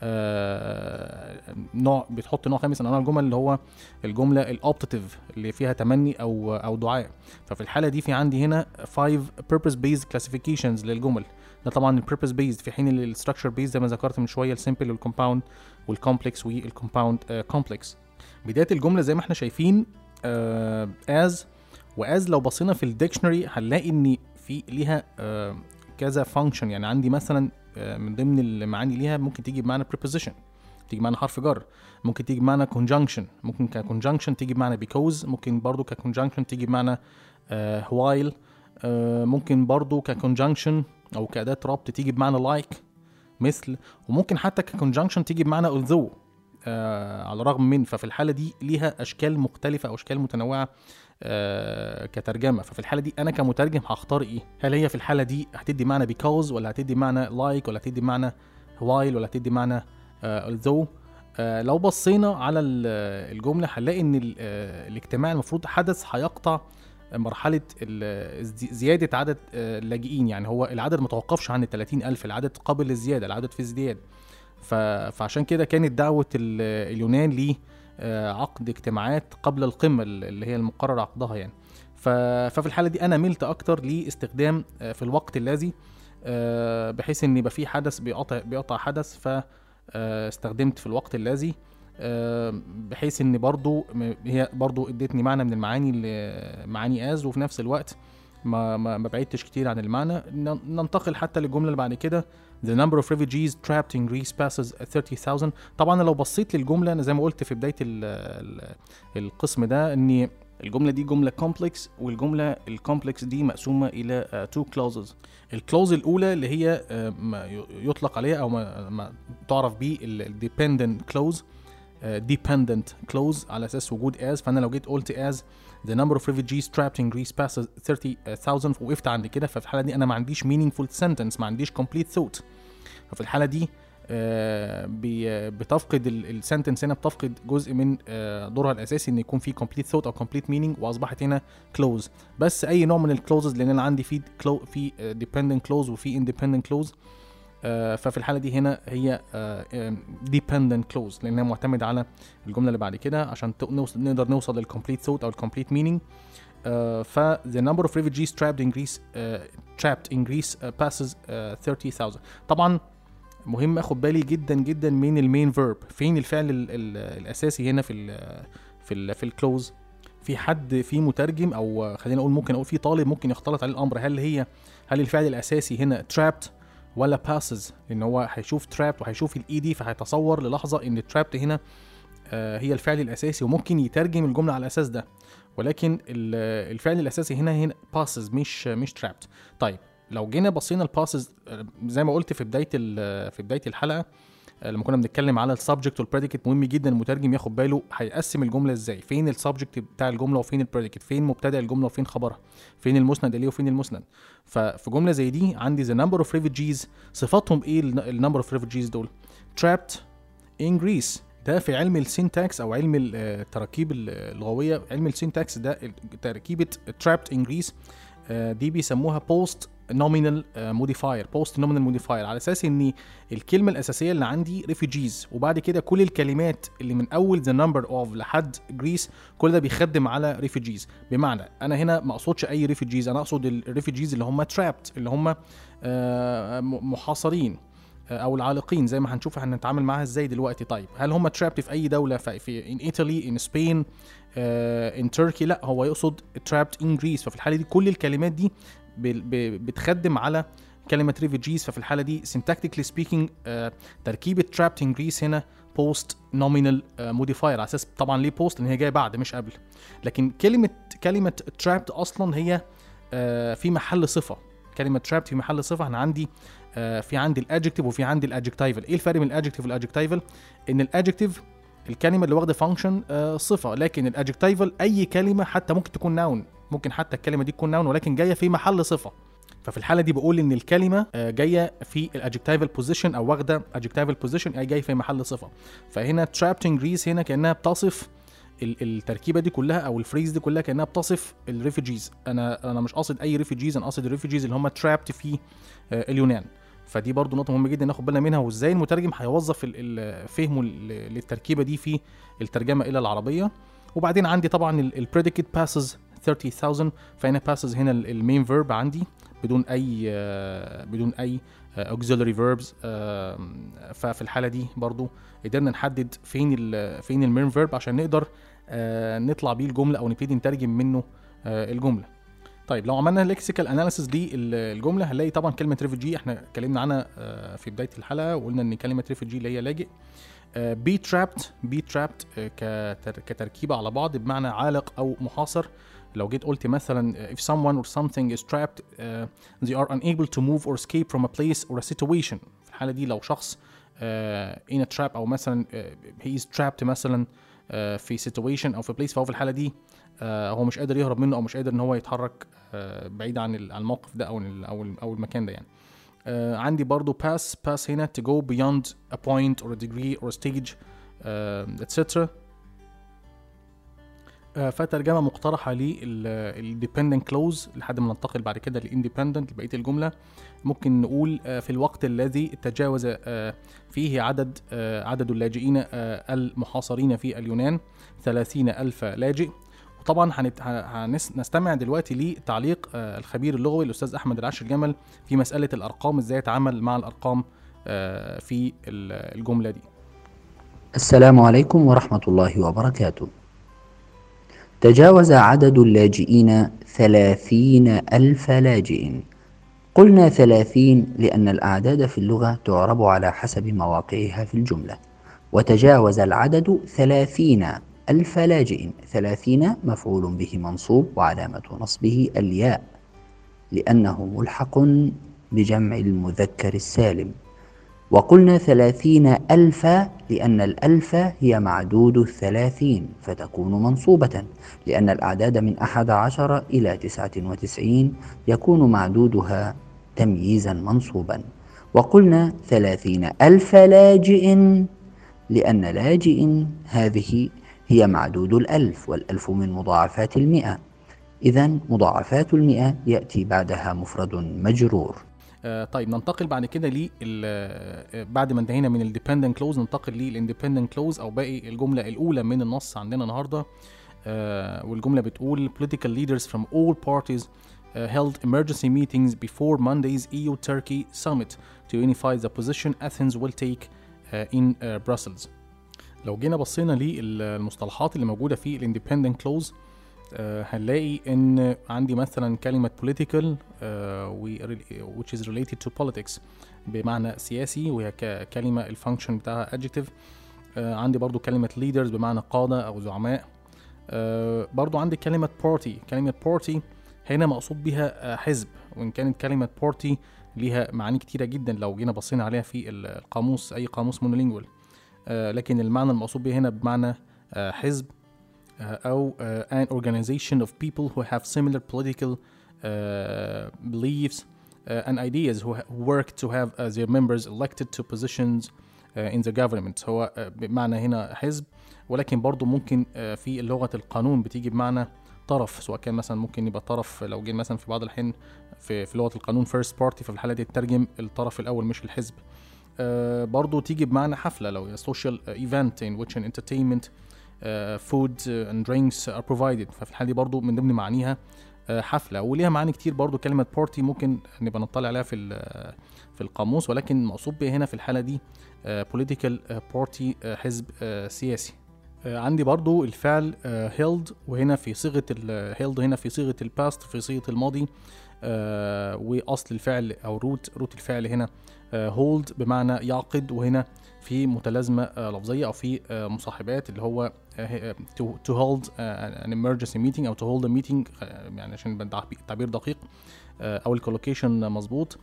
آه، نوع بتحط نوع خامس من أنواع الجمل اللي هو الجملة ال optative اللي فيها تمني أو أو دعاء. ففي الحالة دي في عندي هنا 5 purpose based classifications للجمل. ده طبعا ال purpose based في حين ال structure based زي ما ذكرت من شوية السمبل والكومباوند والكومبلكس والكومباوند كومبلكس بداية الجملة زي ما إحنا شايفين as وas لو بصينا في ال dictionary هنلاقي إن في ليها آه، كذا function يعني عندي مثلا آه، من ضمن المعاني ليها ممكن تيجي بمعنى preposition تيجي بمعنى حرف جر. ممكن تيجي بمعنى conjunction. ممكن ك conjunction تيجي بمعنى because. ممكن برضو ك conjunction تيجي بمعنى آه، while. آه، ممكن برضو كconjunction أو كأداة ربط تيجي بمعنى like مثل. وممكن حتى كconjunction تيجي بمعنى although. آه على الرغم من ففي الحالة دي ليها أشكال مختلفة أو أشكال متنوعة آه كترجمة. ففي الحالة دي أنا كمترجم هختار إيه؟ هل هي في الحالة دي هتدي معنى because ولا هتدي معنى like ولا هتدي معنى while ولا هتدي معنى آه although آه لو بصينا على ال- الجملة هنلاقي إن ال- آه الاجتماع المفروض حدث هيقطع مرحلة زيادة عدد آه، اللاجئين. يعني هو العدد متوقفش عن ال 30 ألف العدد قابل للزيادة العدد في ازدياد. فعشان كده كانت دعوة ال- اليونان ل عقد اجتماعات قبل القمة ال- اللي هي المقرر عقدها يعني. ففي الحالة دي أنا ملت أكتر لاستخدام آه، في الوقت الذي آه، بحيث إن يبقى في حدث بيقطع بيقطع حدث فاستخدمت في الوقت الذي آه، بحيث إن برضو هي برضو إدتني معنى من المعاني اللي معاني as وفي نفس الوقت ما ما, بعدتش كتير عن المعنى. ننتقل حتى للجملة اللي بعد كده. The number of refugees trapped in Greece passes 30,000 طبعا لو بصيت للجملة أنا زي ما قلت في ال القسم ده إن الجملة دي جملة complex والجملة ال complex دي مقسومة إلى two clauses ال clause الأولى اللي هي آه، ما يطلق عليها أو ما, ما تعرف بيه ال dependent clause dependent clause على أساس وجود as. فأنا لو جيت قلت as the number of refugees trapped in Greece passes 30,000 وقفت عند كده ففي الحالة دي أنا ما عنديش meaningful sentence ما عنديش complete thought. ففي الحالة دي آه، بي- بتفقد ال sentence هنا بتفقد جزء من آه، دورها الأساسي إن يكون في complete thought أو complete meaning وأصبحت هنا clause بس أي نوع من ال clauses لأن أنا عندي في في آه، dependent clause وفي clause آه، ففي الحالة دي هنا هي آه، آه، dependent clause لانها معتمدة على الجملة اللي بعد كده عشان نقدر نوصل لل complete thought أو ال complete meaning. آه، ف the number of refugees trapped in Greece آه، trapped in Greece آه، passes آه، 30,000 طبعا مهم اخد بالي جدا جدا من ال main verb فين الفعل ال ال الأساسي هنا في ال في ال في ال clause في حد في مترجم أو خلينا أقول ممكن أقول في طالب ممكن يختلط عليه الأمر. هل هي هل الفعل الأساسي هنا trapped ولا passes لأن هو هيشوف trapped وهيشوف ال ed فهيتصور للحظة إن trapped هنا آه، هي الفعل الأساسي وممكن يترجم الجملة على الأساس ده. ولكن ال- الفعل الأساسي هنا هنا passes مش مش trapped. طيب لو جينا بصينا ال passes زي ما قلت في بداية في بداية الحلقة آه، لما كنا بنتكلم على ال subject وال predicate مهم جدا المترجم ياخد باله هيقسم الجملة إزاي. فين ال subject بتاع الجملة وفين ال predicate فين مبتدأ الجملة وفين خبرها؟ فين المسند إليه وفين المسند؟ ففي جملة زي دي عندي the number of refugees. صفاتهم إيه ال number of refugees دول؟ trapped in Greece. ده في علم ال syntax أو علم ال- التراكيب ال- اللغوية. علم ال syntax ده تركيبة trapped in Greece. آه، دي بيسموها post nominal modifier post nominal modifier على أساس ان الكلمة الأساسية اللي عندي refugees. وبعد كده كل الكلمات اللي من أول the number of لحد Greece كل ده بيخدم على refugees. بمعنى أنا هنا ما أقصدش أي refugees أنا أقصد الريفوجيز اللي هم trapped اللي هم آه، محاصرين آه، أو العالقين زي ما هنشوف هنتعامل معاها إزاي دلوقتي. طيب هل هم trapped في أي دولة؟ في, Italy in Spain uh, in Turkey لا هو يقصد trapped in Greece. ففي الحالة دي كل الكلمات دي بتخدم على كلمة refugees ففي الحالة دي syntactically speaking uh, تركيبة trapped in Greece هنا nominal uh, modifier. على أساس طبعا ليه post لأن هي جاية بعد مش قبل. لكن كلمه كلمة trapped أصلا هي uh, في محل صفة. كلمة trapped في محل صفة. أنا عندي آه، في عندي ال adjective وفي عندي ال adjectival إيه الفرق بين ال adjective وال adjectival إن ال adjective الكلمة اللي واخدة function صفة. لكن ال adjectival أي كلمة حتى ممكن تكون noun ممكن حتى الكلمة دي تكون noun ولكن جاية في محل صفة. ففي الحالة دي بقول إن الكلمة آه، جاية في ال adjectival position أو واخدة adjectival position اي جاي في محل صفة. فهنا trapped in Greece هنا كأنها بتصف ال- التركيبة دي كلها أو ال phrase دي كلها كأنها بتصف ال refugees أنا أنا مش قاصد أي refugees أنا قاصد ال refugees اللي هم trapped في آه، اليونان. فدي برضو نقطة مهمة جدا ناخد بالنا منها وإزاي المترجم هيوظف فهمه لل- للتركيبة دي في الترجمة إلى العربية. وبعدين عندي طبعا ال predicate passes 30000 فهنا passes هنا ال main verb عندي بدون أي آه، بدون أي auxiliary verbs آه، ففي الحالة دي برضو قدرنا نحدد فين فين ال main verb عشان نقدر آه، نطلع بيه الجملة أو نبتدي نترجم منه آه، الجملة. طيب لو عملنا lexical analysis للجملة هنلاقي طبعا كلمة refugee إحنا اتكلمنا عنها آه، في بداية الحلقة وقلنا إن كلمة refugee اللي هي لاجئ be trapped be trapped كتركيبة على بعض بمعنى عالق أو محاصر. لو جيت قلت مثلا uh, if someone or something is trapped uh, they are unable to move or escape from a place or a situation في الحالة دي لو شخص uh, in a trap أو مثلا uh, he is trapped مثلا uh, في situation أو في place فهو في الحالة دي uh, هو مش قادر يهرب منه أو مش قادر إن هو يتحرك uh, بعيد عن ال- عن الموقف ده أو أو المكان ده يعني. Uh, عندي برضو pass pass هنا to go beyond a point or a degree or a stage uh, etc. آه، فترجمة مقترحة لل dependent clause لحد ما ننتقل بعد كده لل independent لبقية الجملة. ممكن نقول آه، في الوقت الذي تجاوز آه، فيه عدد عدد اللاجئين المحاصرين في اليونان 30 ألف لاجئ. وطبعا هنت- ه- هنس- نستمع دلوقتي لتعليق الخبير اللغوي الأستاذ أحمد العشر جمل في مسألة الأرقام إزاي يتعامل مع الأرقام في ال- الجملة دي. السلام عليكم ورحمة الله وبركاته. تجاوز عدد اللاجئين ثلاثين ألف لاجئ. قلنا ثلاثين لأن الأعداد في اللغة تعرب على حسب مواقعها في الجملة. وتجاوز العدد ثلاثين ألف لاجئ. ثلاثين مفعول به منصوب وعلامة نصبه الياء لأنه ملحق بجمع المذكر السالم. وقلنا ثلاثين ألفا لأن الألف هي معدود الثلاثين فتكون منصوبة لأن الأعداد من أحد عشر إلى تسعة وتسعين يكون معدودها تمييزا منصوبا. وقلنا ثلاثين ألف لاجئ لأن لاجئ هذه هي معدود الألف والألف من مضاعفات المئة. إذا مضاعفات المئة يأتي بعدها مفرد مجرور. طيب ننتقل بعد كده ل بعد ما انتهينا من ال dependent clause ننتقل لل independent clause أو باقي الجملة الأولى من النص عندنا النهارده آه، والجملة بتقول political leaders from all parties held emergency meetings before Monday's EU Turkey summit to unify the position Athens will take in Brussels. لو جينا بصينا للمصطلحات اللي موجودة في ال independent clause آه، هنلاقي إن عندي مثلا كلمة political آه، which is related to politics بمعنى سياسي وهي ك- كلمة ال function بتاعها adjective. آه، عندي برضو كلمة leaders بمعنى قادة أو زعماء. آه، برضو عندي كلمة party. كلمة party هنا مقصود بها آه، حزب. وإن كانت كلمة party ليها معاني كتيرة جدا لو جينا بصينا عليها في القاموس أي قاموس monolingual لكن المعنى المقصود به هنا بمعنى آه، حزب أو an organization of people who have similar political beliefs uh, and ideas who work to have uh, their members elected to positions uh, in the government. هو uh, بمعنى هنا حزب. ولكن برضو ممكن uh, في لغة القانون بتيجي بمعنى طرف. سواء كان مثلا ممكن يبقى طرف لو جه مثلا في بعض الأحيان في, في لغة القانون first party ففي الحالة دي تترجم الطرف الأول مش الحزب. Uh, برضو تيجي بمعنى حفلة لو social event in which an entertainment uh, food and drinks are provided. ففي الحالة دي برضو من ضمن معانيها uh, حفلة. وليها معاني كتير برضو كلمة party ممكن نبقى نطلع عليها في في القاموس. ولكن مقصود بها هنا في الحالة دي political uh, party uh, حزب سياسي. عندي برضو الفعل held وهنا في ال held هنا في صيغة ال past في صيغة الماضي. وأصل الفعل أو root root الفعل هنا hold بمعنى يعقد. وهنا في متلازمة آه، لفظية أو في آه، مصاحبات اللي هو hold آه، an emergency to hold a meeting آه، يعني عشان يبقى التعبير- دقيق آه، أو ال collocation مظبوط.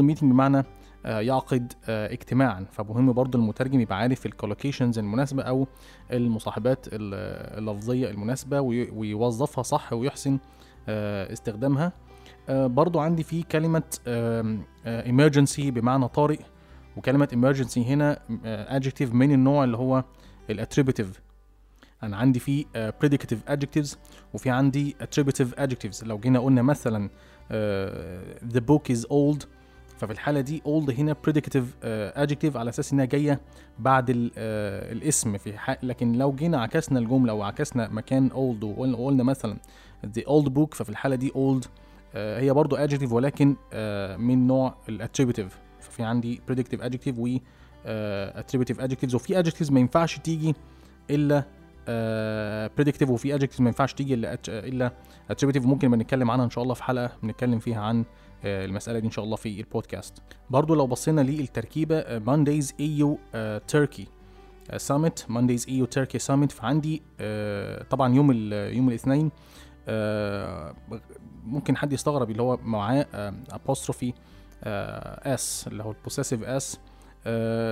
a meeting بمعنى يعقد اجتماعا. فمهم برضو المترجم يبقى عارف ال collocations المناسبة أو المصاحبات ال- اللفظية المناسبة وي- ويوظفها صح ويحسن استخدامها. برضو عندي في آه، emergency بمعنى طارئ. وكلمة emergency هنا آه، adjective من النوع اللي هو الاتريبيتيف أنا عندي في آه، predicative adjectives وفي عندي attributive adjectives. لو جينا قلنا مثلا آه، the book is old ففي الحالة دي old هنا predicative آه، adjective على أساس إنها جاية بعد ال- الاسم. في حق لكن لو جينا عكسنا الجملة وعكسنا مكان old وقلنا مثلا the old book ففي الحالة دي old هي برضو adjective ولكن من نوع الاتريبيتيف ففي عندي predictive adjective و آه، attributive adjectives. وفي adjectives ما ينفعش تيجي إلا آه، predictive وفي adjectives ما ينفعش تيجي إلا إلا attributive. ممكن بنتكلم عنها إن شاء الله في حلقة بنتكلم فيها عن آه، المسألة دي إن شاء الله في البودكاست برضو لو بصينا للتركيبة Mondays EU Turkey سامت Mondays EU Turkey Summit. فعندي طبعا يوم يوم الاثنين ممكن حد يستغرب اللي هو معاه apostrophe s اللي هو ال possessive s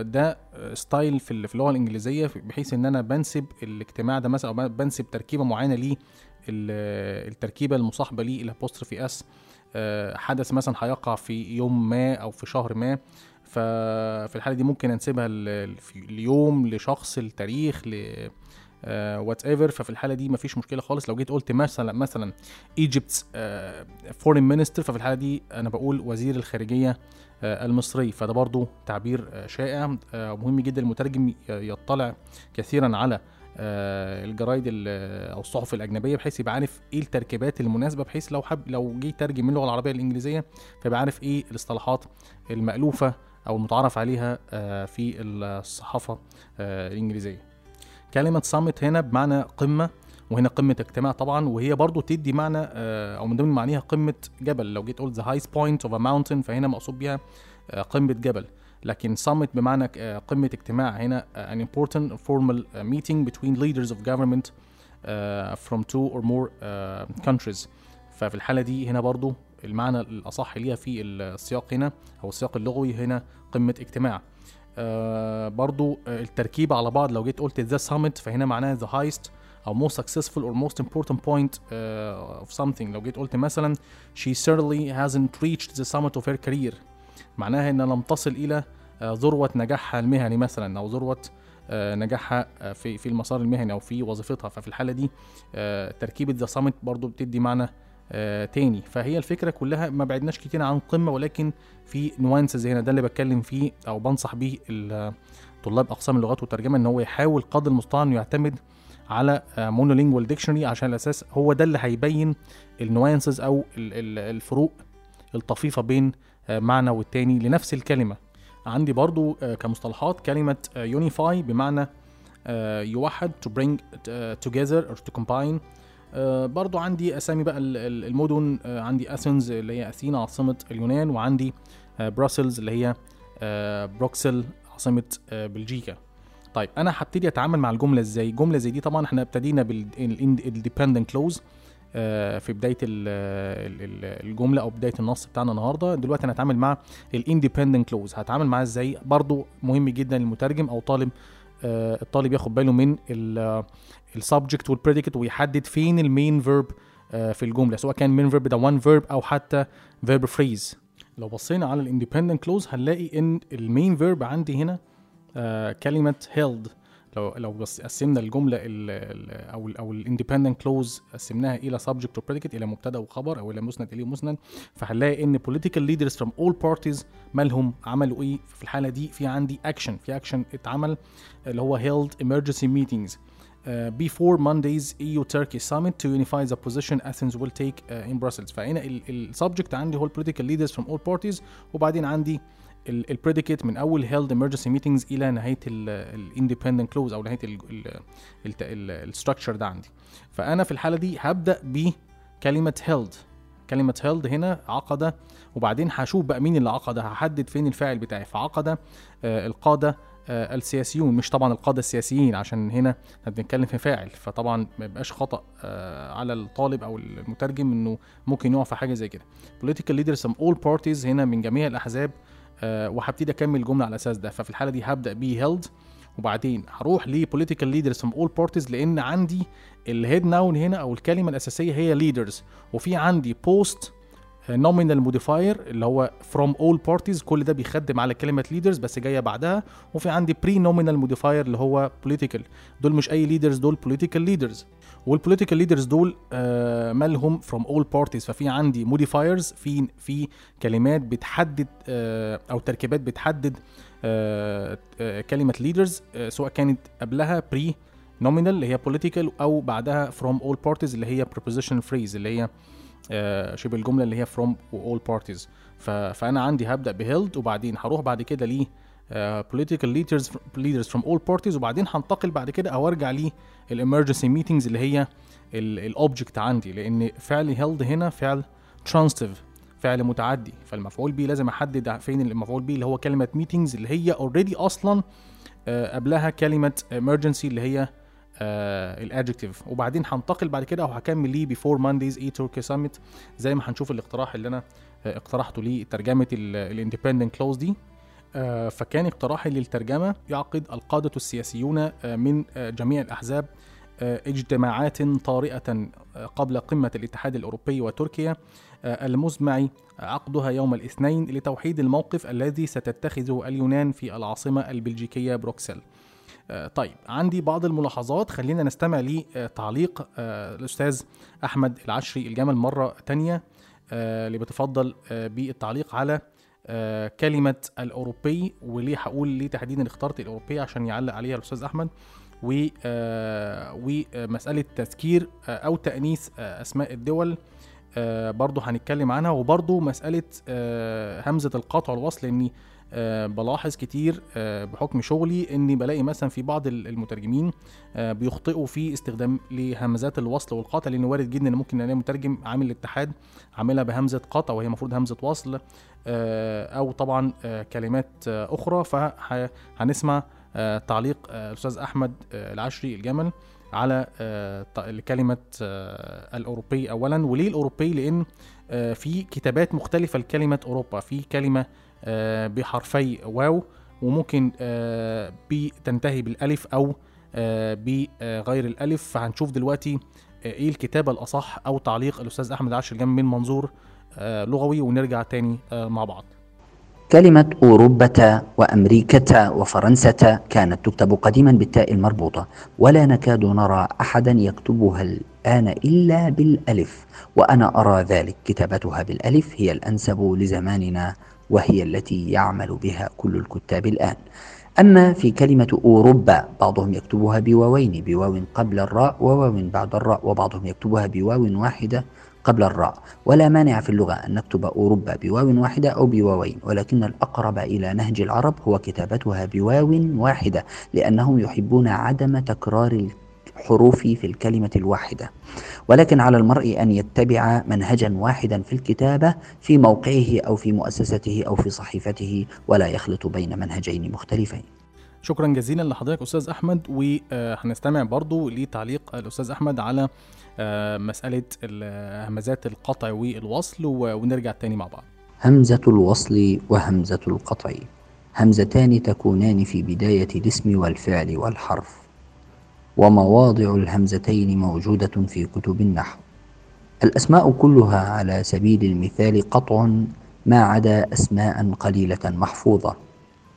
ده آه، style في ال- في اللغة الإنجليزية بحيث إن أنا بنسب الاجتماع ده مثلا أو بنسب تركيبة معينة ليه ال- التركيبة المصاحبة ليه ال apostrophe s حدث مثلا هيقع في يوم ما أو في شهر ما. ففي الحالة دي ممكن أنسبها اليوم لشخص التاريخ whatever ففي الحالة دي مفيش مشكلة خالص. لو جيت قلت مثلا مثلا Egypt's foreign minister ففي الحالة دي أنا بقول وزير الخارجية آه، المصري. فده برضو تعبير آه، شائع آه، مهم جدا. المترجم يطلع كثيرا على آه، الجرايد ال- أو الصحف الأجنبية بحيث يبقى عارف إيه التركيبات المناسبة بحيث لو حب لو جه يترجم من اللغة العربية للإنجليزية فيبقى عارف إيه الاصطلاحات المألوفة أو المتعارف عليها آه، في الصحافة آه، الإنجليزية. كلمة صامت هنا بمعنى قمة وهنا قمة اجتماع طبعا وهي برضو تدي معنى آه، أو من ضمن معانيها قمة جبل. لو جيت قلت the highest point of a mountain فهنا مقصود بيها آه، قمة جبل. لكن summit بمعنى آه، قمة اجتماع. هنا an important formal meeting between leaders of government from two or more countries. ففي الحالة دي هنا برضو المعنى الأصح ليها في السياق هنا أو السياق اللغوي هنا قمة اجتماع. برضو آه، التركيبة على بعض. لو جيت قلت the summit فهنا معناها the highest أو most successful or most important point uh, of something. لو جيت قلت مثلا she certainly hasn't reached the summit of her career. معناها إنها لم تصل آه، ذروة نجاحها المهني مثلا أو ذروة آه، نجاحها آه، في في المسار المهني أو في وظيفتها. ففي الحالة دي آه، تركيبة ذا summit برضو بتدي معنى آه، تاني. فهي الفكرة كلها ما بعدناش كتير عن قمة ولكن في nuances هنا. ده اللي بتكلم فيه أو بنصح بيه طلاب أقسام اللغات والترجمة إن هو يحاول قدر المستطاع إنه يعتمد على monolingual dictionary عشان الأساس هو ده اللي هيبين ال nuances أو ال- ال- الفروق الطفيفة بين آه، معنى والتاني لنفس الكلمة. عندي برضو آه، كمصطلحات كلمة unify بمعنى آه، يوحد to bring together or to combine آه، برضو عندي أسامي بقى ال- ال- المدن آه، عندي Athens اللي هي اثينا عاصمة اليونان وعندي Brussels اللي هي آه، بروكسل عاصمة آه، بلجيكا. طيب أنا هبتدي أتعامل مع الجملة إزاي؟ جملة زي دي طبعا إحنا ابتدينا بال independent clause في بداية ال- ال- ال- الجملة أو بداية النص بتاعنا النهارده. دلوقتي أنا هتعامل مع ال independent clause هتعامل معاه إزاي؟ برضو مهم جدا للمترجم أو طالب آه، الطالب ياخد باله من ال subject وال predicate ويحدد فين ال main verb في الجملة سواء كان main verb ده one verb أو حتى verb phrase لو بصينا على ال independent clause هنلاقي إن ال main verb عندي هنا آه، كلمة held. لو لو بس قسمنا الجملة ال ال أو ال أو ال independent clause قسمناها إلى subject و predicate إلى مبتدأ وخبر أو إلى مسند اليه مسند فهنلاقي إن political leaders from all parties مالهم عملوا إيه؟ في الحالة دي في عندي اكشن في اكشن اتعمل اللي هو held emergency meetings. Uh, before Monday's EU Turkey summit to unify the position Athens will take uh, in Brussels. فهنا ال subject عندي هو political leaders from all parties وبعدين عندي ال predicate من أول held emergency meetings إلى نهاية ال independent clause أو نهاية ال structure ده عندي. فأنا في الحالة دي هبدأ بكلمة held. كلمة held هنا عقد وبعدين هشوف بقى مين اللي عقد هحدد فين الفاعل بتاعي. فعقد آه، القادة آه، السياسيون. مش طبعا القادة السياسيين عشان هنا بنتكلم في فاعل. فطبعا ما يبقاش خطأ آه، على الطالب أو المترجم إنه ممكن يقع في حاجة زي كده. Political leaders from all parties هنا من جميع الأحزاب آه، وهبتدي أكمل الجمله على الأساس ده. ففي الحالة دي هبدأ بيه held وبعدين هروح ل political leaders from all parties لأن عندي ال head noun هنا أو الكلمة الأساسية هي leaders. وفي عندي post nominal modifier اللي هو from all parties كل ده بيخدم على كلمة leaders بس جاية بعدها. وفي عندي pre nominal modifier اللي هو political دول مش أي leaders دول political leaders وال political leaders دول آه مالهم from all parties ففي عندي modifiers في في كلمات بتحدد آه أو تركيبات بتحدد آه كلمة leaders سواء كانت قبلها pre nominal اللي هي political أو بعدها from all parties اللي هي prepositional phrase اللي هي شبه الجملة اللي هي from all parties. ف- فأنا عندي هبدأ ب held وبعدين هروح بعد كده ل political leaders leaders from all parties. وبعدين هنتقل بعد كده أو أرجع لل emergency meetings اللي هي ال object عندي. لأن فعل held هنا فعل transitive فعل متعدي. فالمفعول به لازم أحدد فين المفعول به اللي هو كلمة meetings اللي هي already أصلا آه، قبلها كلمة emergency اللي هي ال adjective وبعدين هنتقل بعد كده أو هكمل ل before Monday's EU Turkey summit زي ما هنشوف الاقتراح اللي أنا آه، اقترحته لترجمه ال independent clause دي. آه، فكان اقتراحي للترجمة يعقد القادة السياسيون آه، من آه، جميع الأحزاب آه، اجتماعات طارئة آه، قبل قمة الاتحاد الأوروبي وتركيا آه، المزمع عقدها يوم الاثنين لتوحيد الموقف الذي ستتخذه اليونان في العاصمة البلجيكية بروكسل. آه، طيب عندي بعض الملاحظات خلينا نستمع لتعليق آه، الأستاذ أحمد العشري الجمل مرة تانية آه، اللي بتفضل آه، بالتعليق على آه، كلمة الأوروبي وليه هقول ليه تحديدا اخترت الأوروبي عشان يعلق عليها الأستاذ أحمد و آه، تذكير آه، أو تأنيث آه، أسماء الدول برضو هنتكلم عنها وبرضو مسألة آه، همزة القطع والوصل لأني آه، بلاحظ كتير آه، بحكم شغلي إني بلاقي مثلا في بعض ال- المترجمين آه، بيخطئوا في استخدام لهمزات الوصل والقطع لأن وارد جدا إن ممكن ألاقي مترجم عامل الاتحاد عاملها بهمزة قطع وهي المفروض همزة وصل أو طبعا كلمات أخرى. فهنسمع تعليق الأستاذ أحمد العشري الجمل على آه، الاوروبي اولا وليه الاوروبي لأن آه، في كتابات مختلفة لكلمة أوروبا في كلمة آه، بحرفي واو وممكن آه، بتنتهي بالألف أو آه، بغير الألف. فهنشوف دلوقتي آه، إيه الكتابه الأصح أو تعليق الأستاذ أحمد عاشر جنب من منظور آه، لغوي. ونرجع تاني آه، مع بعض. كلمة أوروبة وأمريكة وفرنسة كانت تكتب قديما بالتاء المربوطة ولا نكاد نرى أحدا يكتبها الآن إلا بالألف. وأنا أرى ذلك كتابتها بالألف هي الأنسب لزماننا وهي التي يعمل بها كل الكتاب الآن. أما في كلمة أوروبا بعضهم يكتبها بواوين بواو قبل الراء وواو بعد الراء وبعضهم يكتبها بواو واحدة قبل الراء. ولا مانع في اللغة أن نكتب أوروبا بواو واحدة أو بواوين ولكن الأقرب إلى نهج العرب هو كتابتها بواو واحدة لأنهم يحبون عدم تكرار الحروف في الكلمة الواحدة. ولكن على المرء أن يتبع منهجا واحدا في الكتابة في موقعه أو في مؤسسته أو في صحيفته ولا يخلط بين منهجين مختلفين. شكرا جزيلا لحضرتك أستاذ أحمد وهنستمع برضو لتعليق الأستاذ أحمد على آه، مسألة ال- همزات القطع والوصل ونرجع تاني مع بعض. همزة الوصل وهمزة القطع. همزتان تكونان في بداية الاسم والفعل والحرف. ومواضع الهمزتين موجودة في كتب النحو. الأسماء كلها على سبيل المثال قطع ما عدا أسماء قليلة محفوظة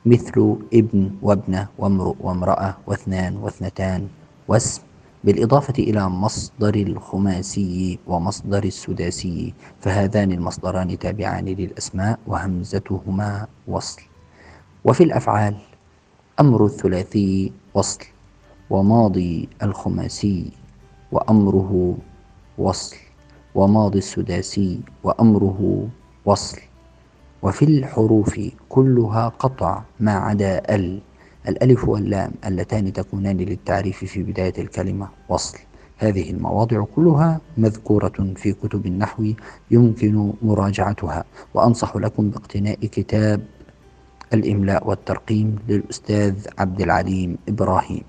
مثل ابن وابنة وامرؤ وامرأة واثنان واثنتان واسم بالإضافة إلى مصدر الخماسي ومصدر السداسي فهذان المصدران تابعان للأسماء وهمزتهما وصل. وفي الأفعال أمر الثلاثي وصل. وماضي الخماسي وأمره وصل وماضي السداسي وأمره وصل. وفي الحروف كلها قطع ما عدا ال الألف واللام اللتان تكونان للتعريف في بداية الكلمة وصل. هذه المواضع كلها مذكورة في كتب النحو يمكن مراجعتها. وأنصح لكم باقتناء كتاب الإملاء والترقيم للأستاذ عبد العليم إبراهيم.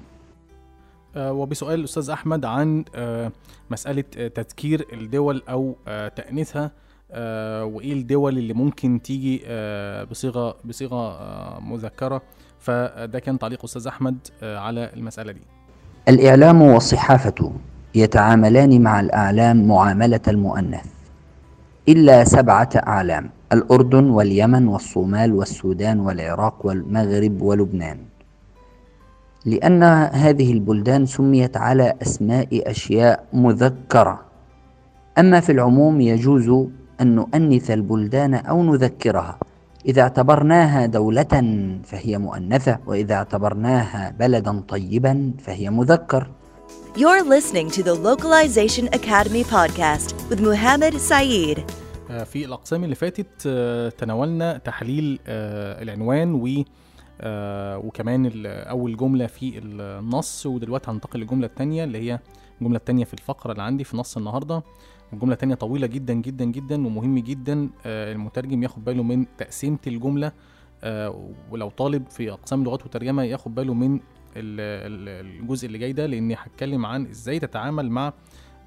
وبسؤال الأستاذ أحمد عن آه، مسألة آه، تذكير الدول أو آه، تأنيثها. آه، وإيه الدول اللي ممكن تيجي آه، بصيغة بصيغة آه، مذكرة. فده كان تعليق أستاذ أحمد آه، على المسألة دي. الإعلام والصحافة يتعاملان مع الأعلام معاملة المؤنث إلا سبعة أعلام الأردن واليمن والصومال والسودان والعراق والمغرب ولبنان. لأن هذه البلدان سميت على أسماء أشياء مذكرة. أما في العموم يجوز أن نؤنث البلدان أو نذكرها. إذا اعتبرناها دولة فهي مؤنثة وإذا اعتبرناها بلدا طيبا فهي مذكر. You're listening to the Localization Academy podcast with Muhammad Saeed. آه، في الأقسام اللي فاتت آه، تناولنا تحليل آه، العنوان و آه، وكمان أول جملة في النص ودلوقتي هننتقل للجملة التانية اللي هي الجملة التانية في الفقرة اللي عندي في نص النهاردة. الجملة التانية طويلة جدا جدا جدا ومهم جدا. آه، المترجم ياخد باله من تقسيمة الجملة آه، ولو طالب في أقسام لغات وترجمة ياخد باله من ال- ال- الجزء اللي جاي ده لأني هتكلم عن إزاي تتعامل مع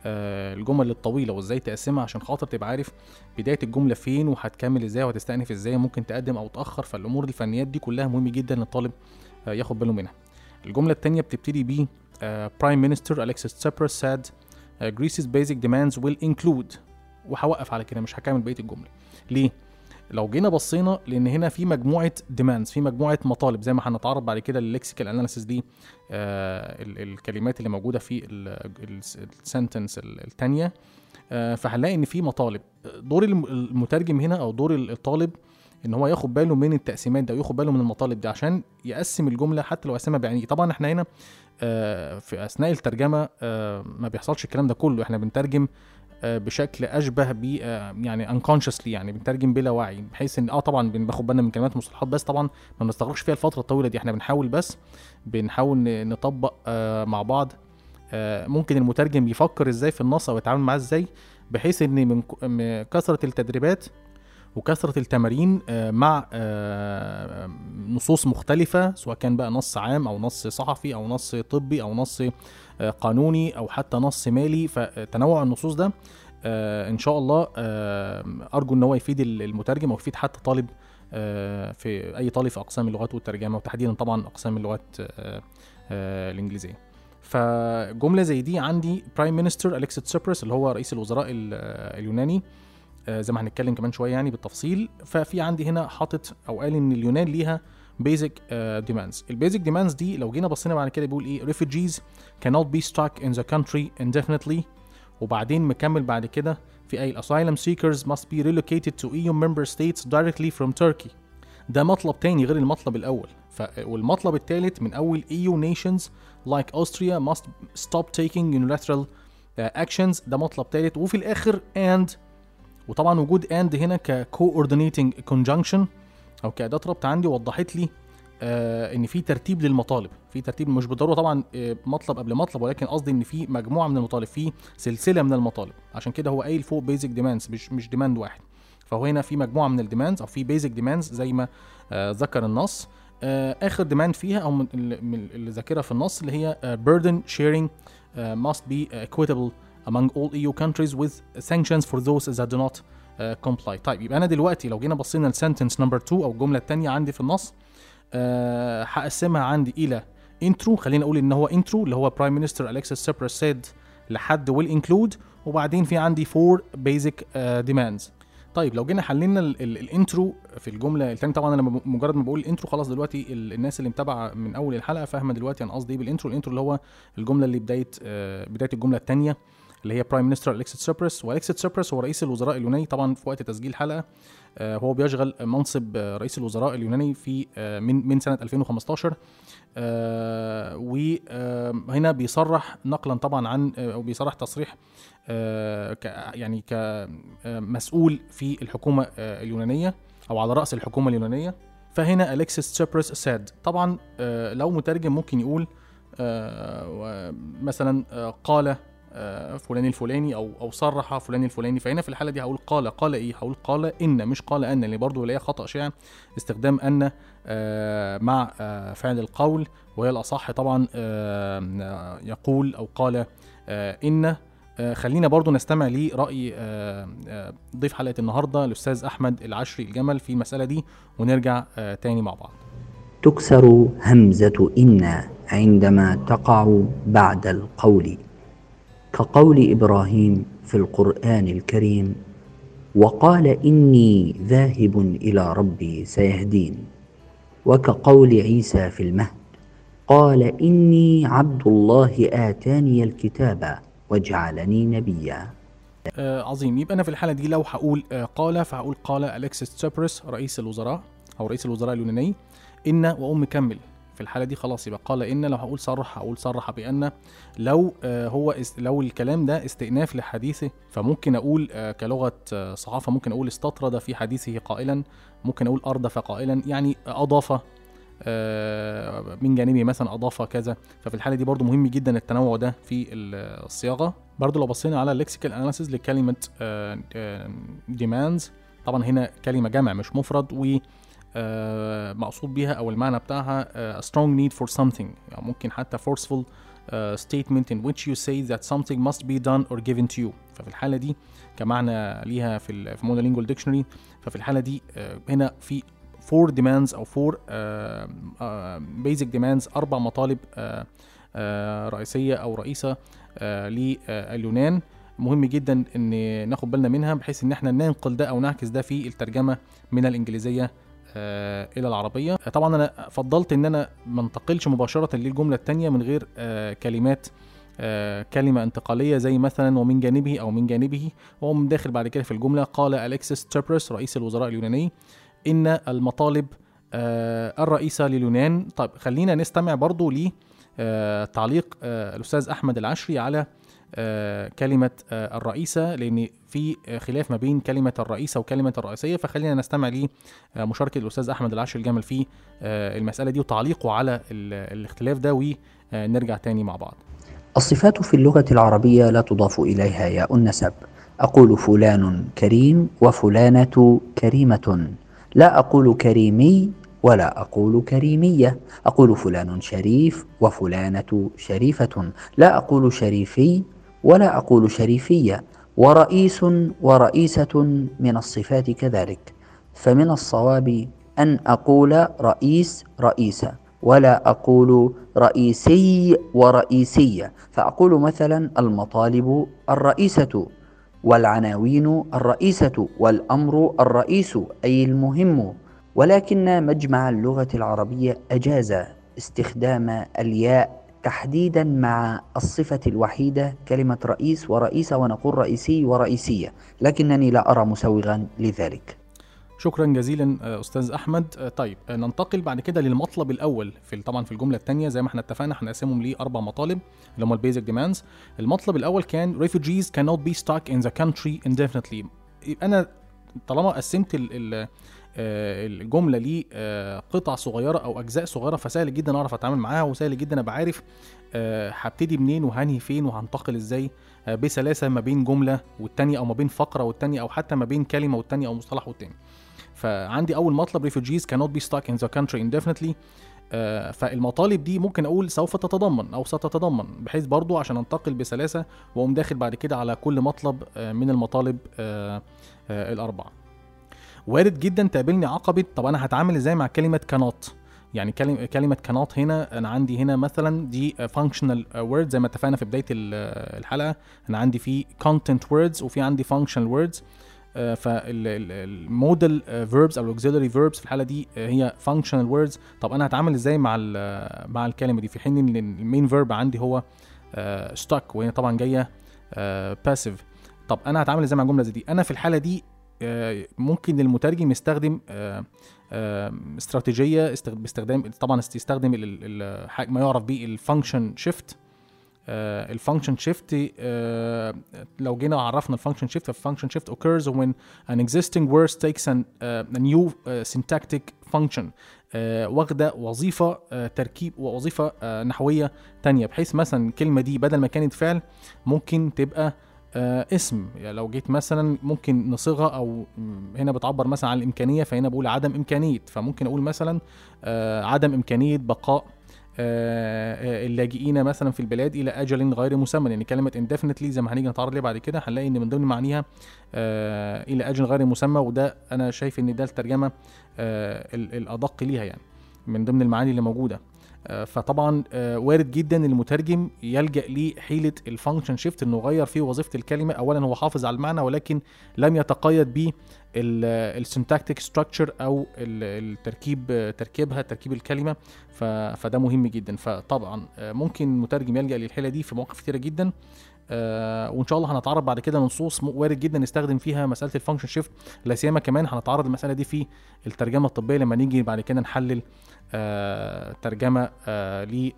الجمل الطويلة وإزاي تقسمها عشان خاطر تبقى عارف بداية الجملة فين وهتكمل إزاي وهتستأنف إزاي ممكن تقدم أو تأخر. فالأمور الفنيات دي كلها مهم جدا للطالب آه، ياخد باله منها. الجملة التانية بتبتدي ب آه، Minister Alexis Tsipras said uh, Greece's basic demands will include. وهوقف على كده مش هكمل بقية الجملة. ليه؟ لو جينا بصينا لأن هنا في مجموعة demands في مجموعة مطالب زي ما هنتعرض بعد كده لل lexical analysis دي آه ال- الكلمات اللي موجودة في السنتنس الثانية آه فهنلاقي إن في مطالب. دور الم- المترجم هنا أو دور الطالب إن هو ياخد باله من التقسيمات ده وياخد باله من المطالب دي عشان يقسم الجملة حتى لو قسمها بعينيه. طبعا إحنا هنا آه، في أثناء الترجمة آه، ما بيحصلش الكلام ده كله. إحنا بنترجم بشكل أشبه ب آه، يعني unconsciously يعني بنترجم بلا وعي بحيث إن آه طبعا بناخد بالنا من كلمات ومصطلحات بس طبعا ما بنستغرقش فيها الفترة الطويلة دي. إحنا بنحاول بس بنحاول نطبق آه، مع بعض آه، ممكن المترجم يفكر إزاي في النص أو يتعامل معاه إزاي بحيث إن من كثرة التدريبات وكثرة التمارين آه، مع آه، نصوص مختلفة سواء كان بقى نص عام أو نص صحفي أو نص طبي أو نص آه، قانوني أو حتى نص مالي. فتنوع النصوص ده إن شاء الله أرجو إن هو يفيد المترجم أو يفيد حتى طالب في أي طالب في أقسام اللغات والترجمة وتحديدا طبعا أقسام اللغات الإنجليزية. فجملة زي دي عندي prime minister أليكس تسيبرس اللي هو رئيس الوزراء ال- اليوناني زي ما هنتكلم كمان شوية يعني بالتفصيل. ففي عندي هنا حاطط أو قال إن اليونان ليها basic demands ال basic demands دي لو جينا بصينا بعد كده بيقول إيه؟ refugees cannot be stuck in the country indefinitely. وبعدين مكمل بعد كده في ال asylum seekers must be relocated to EU member states directly from Turkey. ده مطلب تاني غير المطلب الأول. ف... والمطلب الثالث من أول EU nations like Austria must stop taking unilateral uh, actions. ده مطلب ثالث وفي الآخر and وطبعا وجود and هنا ك coordinating conjunction أو كأداة ربط عندي وضحت لي آه إن في ترتيب للمطالب. في ترتيب مش بالضرورة طبعا آه مطلب قبل مطلب ولكن قصدي إن في مجموعة من المطالب في سلسلة من المطالب. عشان كده هو قايل فوق basic demands مش مش demand واحد. فهو هنا في مجموعة من ال demands أو في basic demands زي ما آه ذكر النص. آه آخر demand فيها أو من اللي, ذاكرها في النص اللي هي sharing uh, must be equitable among all EU countries with sanctions for those that do not uh, comply. طيب يبقى أنا دلوقتي لو جينا بصينا ل sentence number 2 أو الجملة الثانية عندي في النص آه، هقسمها عندي إلى intro خلينا أقول إن هو intro اللي هو prime minister اليكسيس سيبرس said لحد will include وبعدين في عندي four basic demands طيب لو جينا حللنا ال- ال- ال intro في الجملة الثانية طبعا أنا مجرد ما بقول ال intro خلاص دلوقتي ال- الناس اللي متابعة من أول الحلقة فاهمة دلوقتي أنا قصدي إيه بال intro ال intro اللي هو الجملة اللي بداية آه، بداية الجملة الثانية اللي هي prime minister اليكسيس سيبرس واليكسيس سيبرس هو رئيس الوزراء اليوناني. طبعا في وقت تسجيل الحلقة آه، هو بيشغل منصب آه، رئيس الوزراء اليوناني في آه، من من سنة 2015 وهنا بيصرح نقلا طبعا عن أو بيصرح تصريح يعني كمسؤول في الحكومة اليونانية أو على رأس الحكومة اليونانية. فهنا اليكسيس تسيبرس ساد طبعا لو مترجم ممكن يقول مثلا قال فلان الفلاني أو أو صرح فلان الفلاني. فهنا في الحالة دي هقول قال قال إيه؟ هقول قال إن مش قال أن اللي برضه بلاقيها خطأ شائع استخدام أن آه، مع آه، فعل القول. وهي الأصح طبعا آه، يقول أو قال آه، إن. آه، خلينا برضو نستمع لرأي آه، آه، ضيف حلقة النهاردة الأستاذ أحمد العشري الجمل في المسألة دي ونرجع آه، تاني مع بعض. تكسر همزة إن عندما تقع بعد القول. كقول إبراهيم في القرآن الكريم وقال إني ذاهب إلى ربي سيهدين. وكقول عيسى في المهد قال إني عبد الله آتاني الكتاب وجعلني نبيا. آه عظيم. يبقى أنا في الحالة دي لو هقول آه قال فهقول قال الكسيس تسبرس رئيس الوزراء أو رئيس الوزراء اليوناني إن واقوم مكمل في الحالة دي خلاص يبقى قال إن لو هقول صرح هقول صرح بأن لو آه هو لو الكلام ده استئناف لحديثه فممكن أقول آه كلغة آه صحافة ممكن أقول استطرد في حديثه قائلا ممكن أقول أردف قائلا يعني أضاف من جانبه مثلا أضاف كذا. ففي الحالة دي برضو مهم جدا التنوع ده في الصياغة. برضو لو بصينا على ال lexical analysis لكلمة demands طبعا هنا كلمة جمع مش مفرد و مقصود بيها أو المعنى بتاعها آه، a strong need for something. يعني ممكن حتى forceful uh, statement in which you say that something must be done or given to you. ففي الحالة دي كمعنى ليها في في monolingual dictionary ففي الحالة دي آه، هنا في four demands أو four آه، آه، basic demands أربع مطالب آه، آه، رئيسية أو رئيسة آه، لليونان. مهم جدا إن ناخد بالنا منها بحيث إن إحنا ننقل ده أو نعكس ده في الترجمة من الإنجليزية آه، إلى العربية. آه، طبعا أنا فضلت إن أنا ما انتقلش مباشرة للجملة الثانية من غير آه، كلمات آه، كلمة انتقالية زي مثلا ومن جانبه أو من جانبه وهم داخل بعد كده في الجملة قال الكسيس تشابرس رئيس الوزراء اليوناني إن المطالب آه، الرئيسة لليونان. طيب خلينا نستمع برضو ل آه، تعليق آه، الأستاذ أحمد العشري على آه، كلمة آه، الرئيسة لأن في آه، خلاف ما بين كلمة الرئيسة وكلمة الرئيسية فخلينا نستمع لمشاركه الأستاذ أحمد العشري الجمل في المسألة دي وتعليقه على ال- الاختلاف ده ونرجع تاني مع بعض. الصفات في اللغة العربية لا تضاف إليها ياء النسب. أقول فلان كريم وفلانة كريمة. لا أقول كريمي ولا أقول كريمية. أقول فلان شريف وفلانة شريفة. لا أقول شريفي ولا أقول شريفية ورئيس ورئيسة من الصفات كذلك. فمن الصواب أن أقول رئيس رئيسة ولا أقول رئيسي ورئيسية. فأقول مثلا المطالب الرئيسة والعناوين الرئيسة والأمر الرئيس أي المهم. ولكن مجمع اللغة العربية أجاز استخدام الياء تحديدا مع الصفة الوحيدة كلمة رئيس ورئيسة ونقول رئيسي ورئيسية. لكنني لا أرى مسوغا لذلك. شكرا جزيلا آه، أستاذ أحمد. آه، طيب آه، ننتقل بعد كده للمطلب الأول في طبعا في الجملة الثانية زي ما إحنا اتفقنا هنقسمهم لاربع مطالب اللي هم ال basic demands المطلب الأول كان refugees cannot be stuck in the country indefinitely. أنا طالما قسمت آه، الجملة لقطع صغيرة أو أجزاء صغيرة فسهل جدا أعرف أتعامل معاها وسهل جدا أبقى عارف آه، هبتدي منين وهنهي فين وهنتقل إزاي آه، بسلاسة ما بين جملة والتانية أو ما بين فقرة والتانية أو حتى ما بين كلمة والتانية أو مصطلح والتاني. فعندي أول مطلب refugees cannot be stuck in the country indefinitely آه، فالمطالب دي ممكن أقول سوف تتضمن أو ستتضمن بحيث برضو عشان أنتقل بسلاسة وأقوم داخل بعد كده على كل مطلب آه، من المطالب آه، آه، الأربعة. وارد جدا تقابلني عقبه طب أنا هتعامل إزاي مع كلمة cannot يعني كلمة كلمة cannot هنا أنا عندي هنا مثلا دي functional word زي ما اتفقنا في بداية ال- الحلقة أنا عندي في content words وفي عندي functional words. فال modal verbs أو ال auxiliary verbs في الحاله دي آه، هي functional words. طب أنا هتعامل إزاي مع مع الكلمة دي؟ في حين إن ال main verb عندي هو stuck وهي طبعا جاية passive طب أنا هتعامل إزاي مع الجملة زي دي؟ أنا في الحاله دي آه، ممكن المترجم يستخدم آه، آه، استراتيجية است- باستخدام طبعا يستخدم ما يعرف به ال function shift ال function shift لو جينا عرفنا ال function shift ال function shift occurs when an existing word takes an, uh, a new uh, syntactic function. uh, واخدة وظيفة uh, تركيب ووظيفه uh, نحوية تانية بحيث مثلا الكلمة دي بدل ما كانت فعل ممكن تبقى آه اسم. يعني لو جيت مثلا ممكن نصيغها أو هنا بتعبر مثلا عن الإمكانية فهنا بقول عدم امكانيه فممكن أقول مثلا آه عدم إمكانية بقاء آه، آه، اللاجئين مثلا في البلاد إلى أجل غير مسمى. يعني كلمة indefinitely زي ما هنيجي نتعرض ليها بعد كده هنلاقي إن من ضمن معانيها آه، إلى أجل غير مسمى. وده أنا شايف إن ده الترجمة آه، ال- الأدق ليها يعني من ضمن المعاني اللي موجودة. فطبعا آه، وارد جدا المترجم يلجأ لحيلة ال function shift إنه يغير في وظيفة الكلمة. اولا هو حافظ على المعنى ولكن لم يتقيد ب ال syntactic structure أو ال- التركيب تركيبها تركيب الكلمة فده مهم جدا. فطبعا آه، ممكن المترجم يلجأ للحيلة دي في مواقف كتيرة جدا آه وإن شاء الله هنتعرض بعد كده لنصوص وارد جدا نستخدم فيها مسألة ال function shift لا سيما كمان هنتعرض للمساله دي في الترجمة الطبية لما نيجي بعد كده نحلل آه ترجمة ل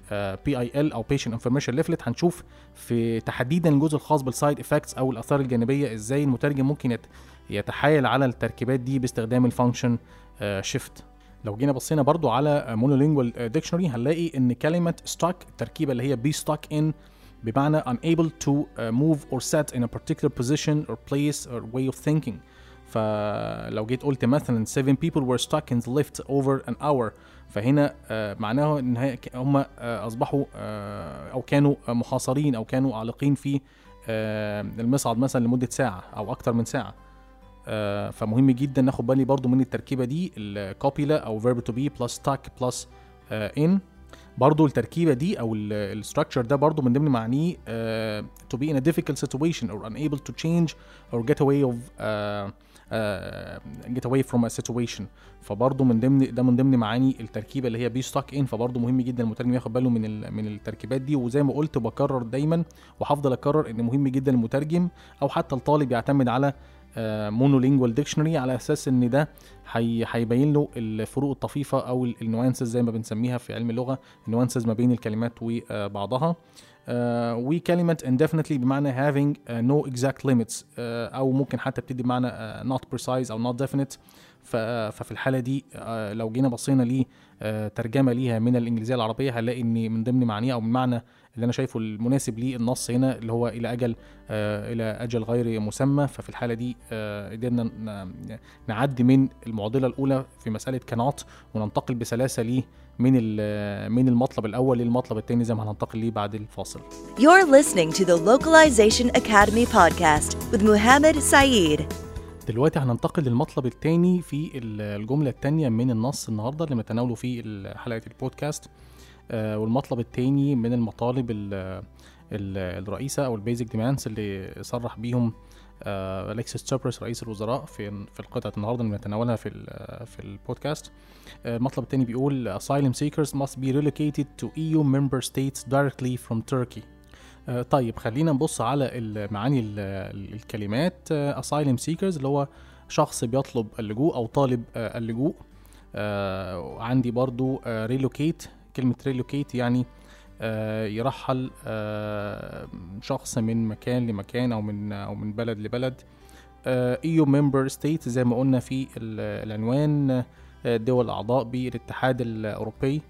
PIL أو patient information leaflet هنشوف في تحديدا الجزء الخاص بال side effects أو الآثار الجانبية إزاي المترجم ممكن يتحايل على التركيبات دي باستخدام ال function shift لو جينا بصينا برضو على monolingual dictionary هنلاقي إن كلمة stuck التركيبة اللي هي be stuck in بمعنى unable to uh, move or set in a particular position or place or way of thinking. فلو جيت قلت مثلا seven people were stuck in the lift over an hour فهنا آه، معناه إن هم آه، أصبحوا آه، أو كانوا محاصرين أو كانوا عالقين في آه، المصعد مثلا لمدة ساعة أو أكتر من ساعة. آه، فمهم جدا ناخد بالي برضو من التركيبة دي ال copula أو to be plus stuck plus آه، in. برضو التركيبة دي أو ال structure ده برضو من ضمن معانيه آه، to be in a difficult situation or unable to change or get away of uh, get away from a situation. فبرضو من ضمن ده من ضمن معاني التركيبة اللي هي be stuck in فبرضو مهم جدا المترجم ياخد باله من من التركيبات دي. وزي ما قلت بكرر دايما وهفضل أكرر إن مهم جدا المترجم أو حتى الطالب يعتمد على monolingual dictionary على أساس إن ده هي- هيبين له الفروق الطفيفة أو ال nuances زي ما بنسميها في علم اللغة ال nuances ما بين الكلمات وبعضها آه، وكلمة indefinitely بمعنى having no exact limits آه، أو ممكن حتى بتدي بمعنى آه، not precise أو not definite. ففي الحالة دي آه، لو جينا بصينا لترجمة ليها من الإنجليزية العربية هنلاقي إن من ضمن معانيها أو من معنى اللي أنا شايفه المناسب للنص هنا اللي هو إلى أجل آه، إلى أجل غير مسمى. ففي الحالة دي آه، قدرنا نعدي من المعضلة الأولى في مسألة cannot وننتقل بسلاسة ليه من من المطلب الأول للمطلب الثاني زي ما هننتقل ليه بعد الفاصل. You're listening to the Localization Academy podcast with Muhammad Saeed. دلوقتي هننتقل للمطلب الثاني في ال- الجملة الثانية من النص النهارده اللي بنتناوله في حلقة البودكاست. والمطلب الثاني من المطالب ال- ال- الرئيسة أو ال basic demands اللي صرح بيهم آه، أليكسيس تسيبراس رئيس الوزراء في في القطعة النهارده اللي بنتناولها في في البودكاست. آه، المطلب الثاني بيقول asylum seekers must be relocated to EU member states directly from Turkey. آه، طيب خلينا نبص على معاني ال- ال- الكلمات. آه، asylum seekers اللي هو شخص بيطلب اللجوء أو طالب آه، اللجوء. آه، عندي برضو آه، relocate كلمة relocate يعني آه، يرحل آه، شخص من مكان لمكان أو من أو من بلد لبلد. آه، EU member state زي ما قلنا في ال- العنوان الدول الأعضاء بالاتحاد الأوروبي.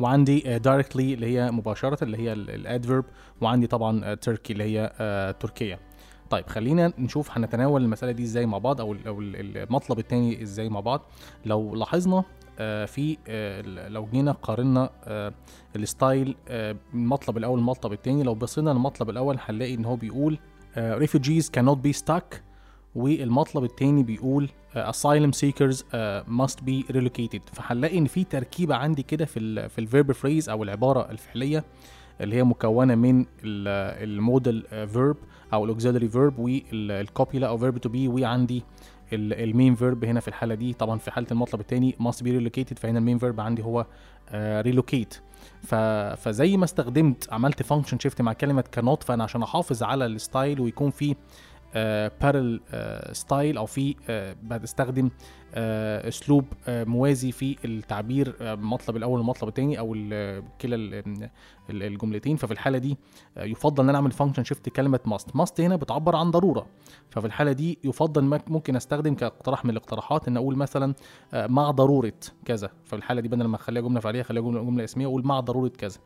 وعندي directly اللي هي مباشرة اللي هي الادفيرب وعندي طبعا تركي اللي هي تركيا طيب خلينا نشوف هنتناول المسألة دي إزاي مع بعض أو ال- أو ال- المطلب التاني إزاي مع بعض. لو لاحظنا في آه، لو جينا قارنا آه، ال style آه، المطلب الأول المطلب التاني لو بصينا للمطلب الأول هنلاقي إن هو بيقول آه، refugees cannot be stuck والمطلب التاني بيقول آه، asylum seekers آه، must be relocated. فهنلاقي إن في تركيبة عندي كده في في ال verb phrase أو العبارة الفعلية اللي هي مكونة من ال modal verb أو ال auxiliary verb وال copula أو verb to be وعندي ال main verb هنا في الحالة دي. طبعا في حالة المطلب الثاني must be relocated فهنا ال main verb عندي هو relocate ف... فزي ما استخدمت عملت function shift مع كلمة كانوت فأنا عشان أحافظ على ال style ويكون في parallel style أو في آه، بستخدم آه، أسلوب آه، موازي في التعبير آه، المطلب الأول والمطلب الثاني أو كلا ال- ال- الجملتين. ففي الحالة دي آه، يفضل إن أنا أعمل function shift كلمة must must هنا بتعبر عن ضرورة. ففي الحالة دي يفضل مك- ممكن أستخدم كاقتراح من الاقتراحات إن أقول مثلا آه، مع ضرورة كذا. ففي الحالة دي بدل ما أخليها جملة فعلية اخليها جملة جملة اسمية أقول مع ضرورة كذا.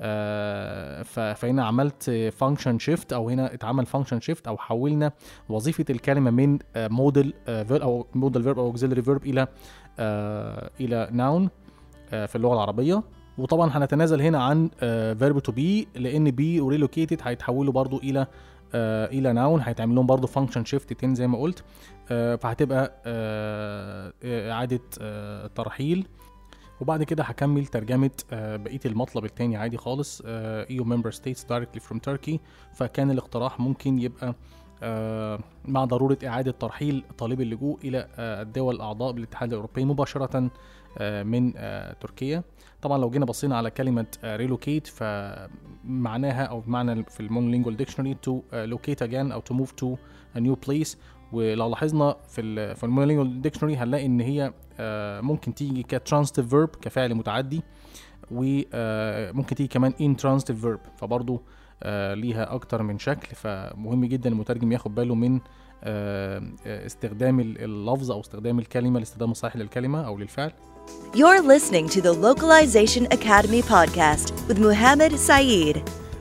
آه، فهنا عملت function shift أو هنا اتعمل function shift أو حولنا وظيفة الكلمة من modal أو modal verb أو auxiliary verb إلى آه، إلى noun في اللغة العربية. وطبعا هنتنازل هنا عن verb to be لأن be و relocated هيتحولوا برضو إلى آه، إلى noun هيتعمل لهم برضو function shift تاني زي ما قلت. آه، فهتبقى آه، إعادة آه، ترحيل. وبعد كده هكمل ترجمة آه، بقية المطلب التاني عادي خالص. آه، EU member states directly from Turkey. فكان الاقتراح ممكن يبقى آه، مع ضرورة إعادة ترحيل طالب اللجوء إلى آه، الدول الأعضاء بالاتحاد الأوروبي مباشرة آه، من آه، تركيا. طبعا لو جينا بصينا على كلمة relocate فمعناها أو بمعنى في المونولينجوال ديكشنري to آه، locate again أو to move to a new place. ولو لاحظنا في في ال monolingual dictionary هنلاقي إن هي آه، ممكن تيجي ك transitive verb كفعل متعدي وممكن تيجي كمان intransitive verb. فبرضه آه، ليها أكتر من شكل فمهم جدا المترجم ياخد باله من آه، آه، استخدام ال- اللفظ أو استخدام الكلمة الاستخدام الصحيح للكلمة أو للفعل. You're listening to the Localization Academy podcast with Muhammad Saeed.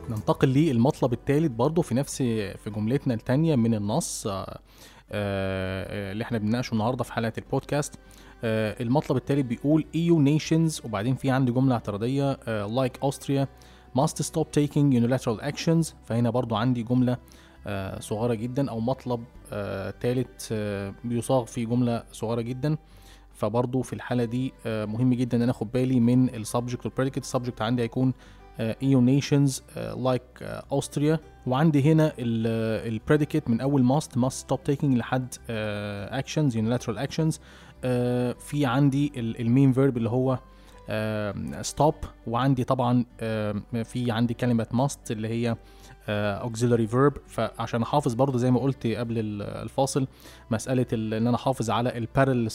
ننتقل للمطلب الثالث برضه في نفس في جملتنا الثانية من النص آه، آه، آه، اللي إحنا بنناقشه النهارده في حلقة البودكاست. آه، المطلب الثالث بيقول EU nations. وبعدين في عندي جملة اعتراضية آه، like Austria. Must stop taking unilateral actions. فهنا برضو عندي جملة آه، صغيرة جدا أو مطلب ثالث بيصاغ في جملة صغيرة جدا. فبرضو في الحالة دي آه، مهم جدا إن أنا آخد بالي من ال subject وال predicate ال subject عندي هيكون آه، EU nations آه، like آه، Austria. وعندي هنا ال predicate من أول must must stop taking لحد آه، actions unilateral actions. آه، في عندي ال main verb اللي هو stop وعندي طبعا آه، في عندي كلمة must اللي هي آه، auxiliary verb. فعشان أحافظ برضو زي ما قلت قبل ال- الفاصل مسألة ال- إن أنا أحافظ على ال parallel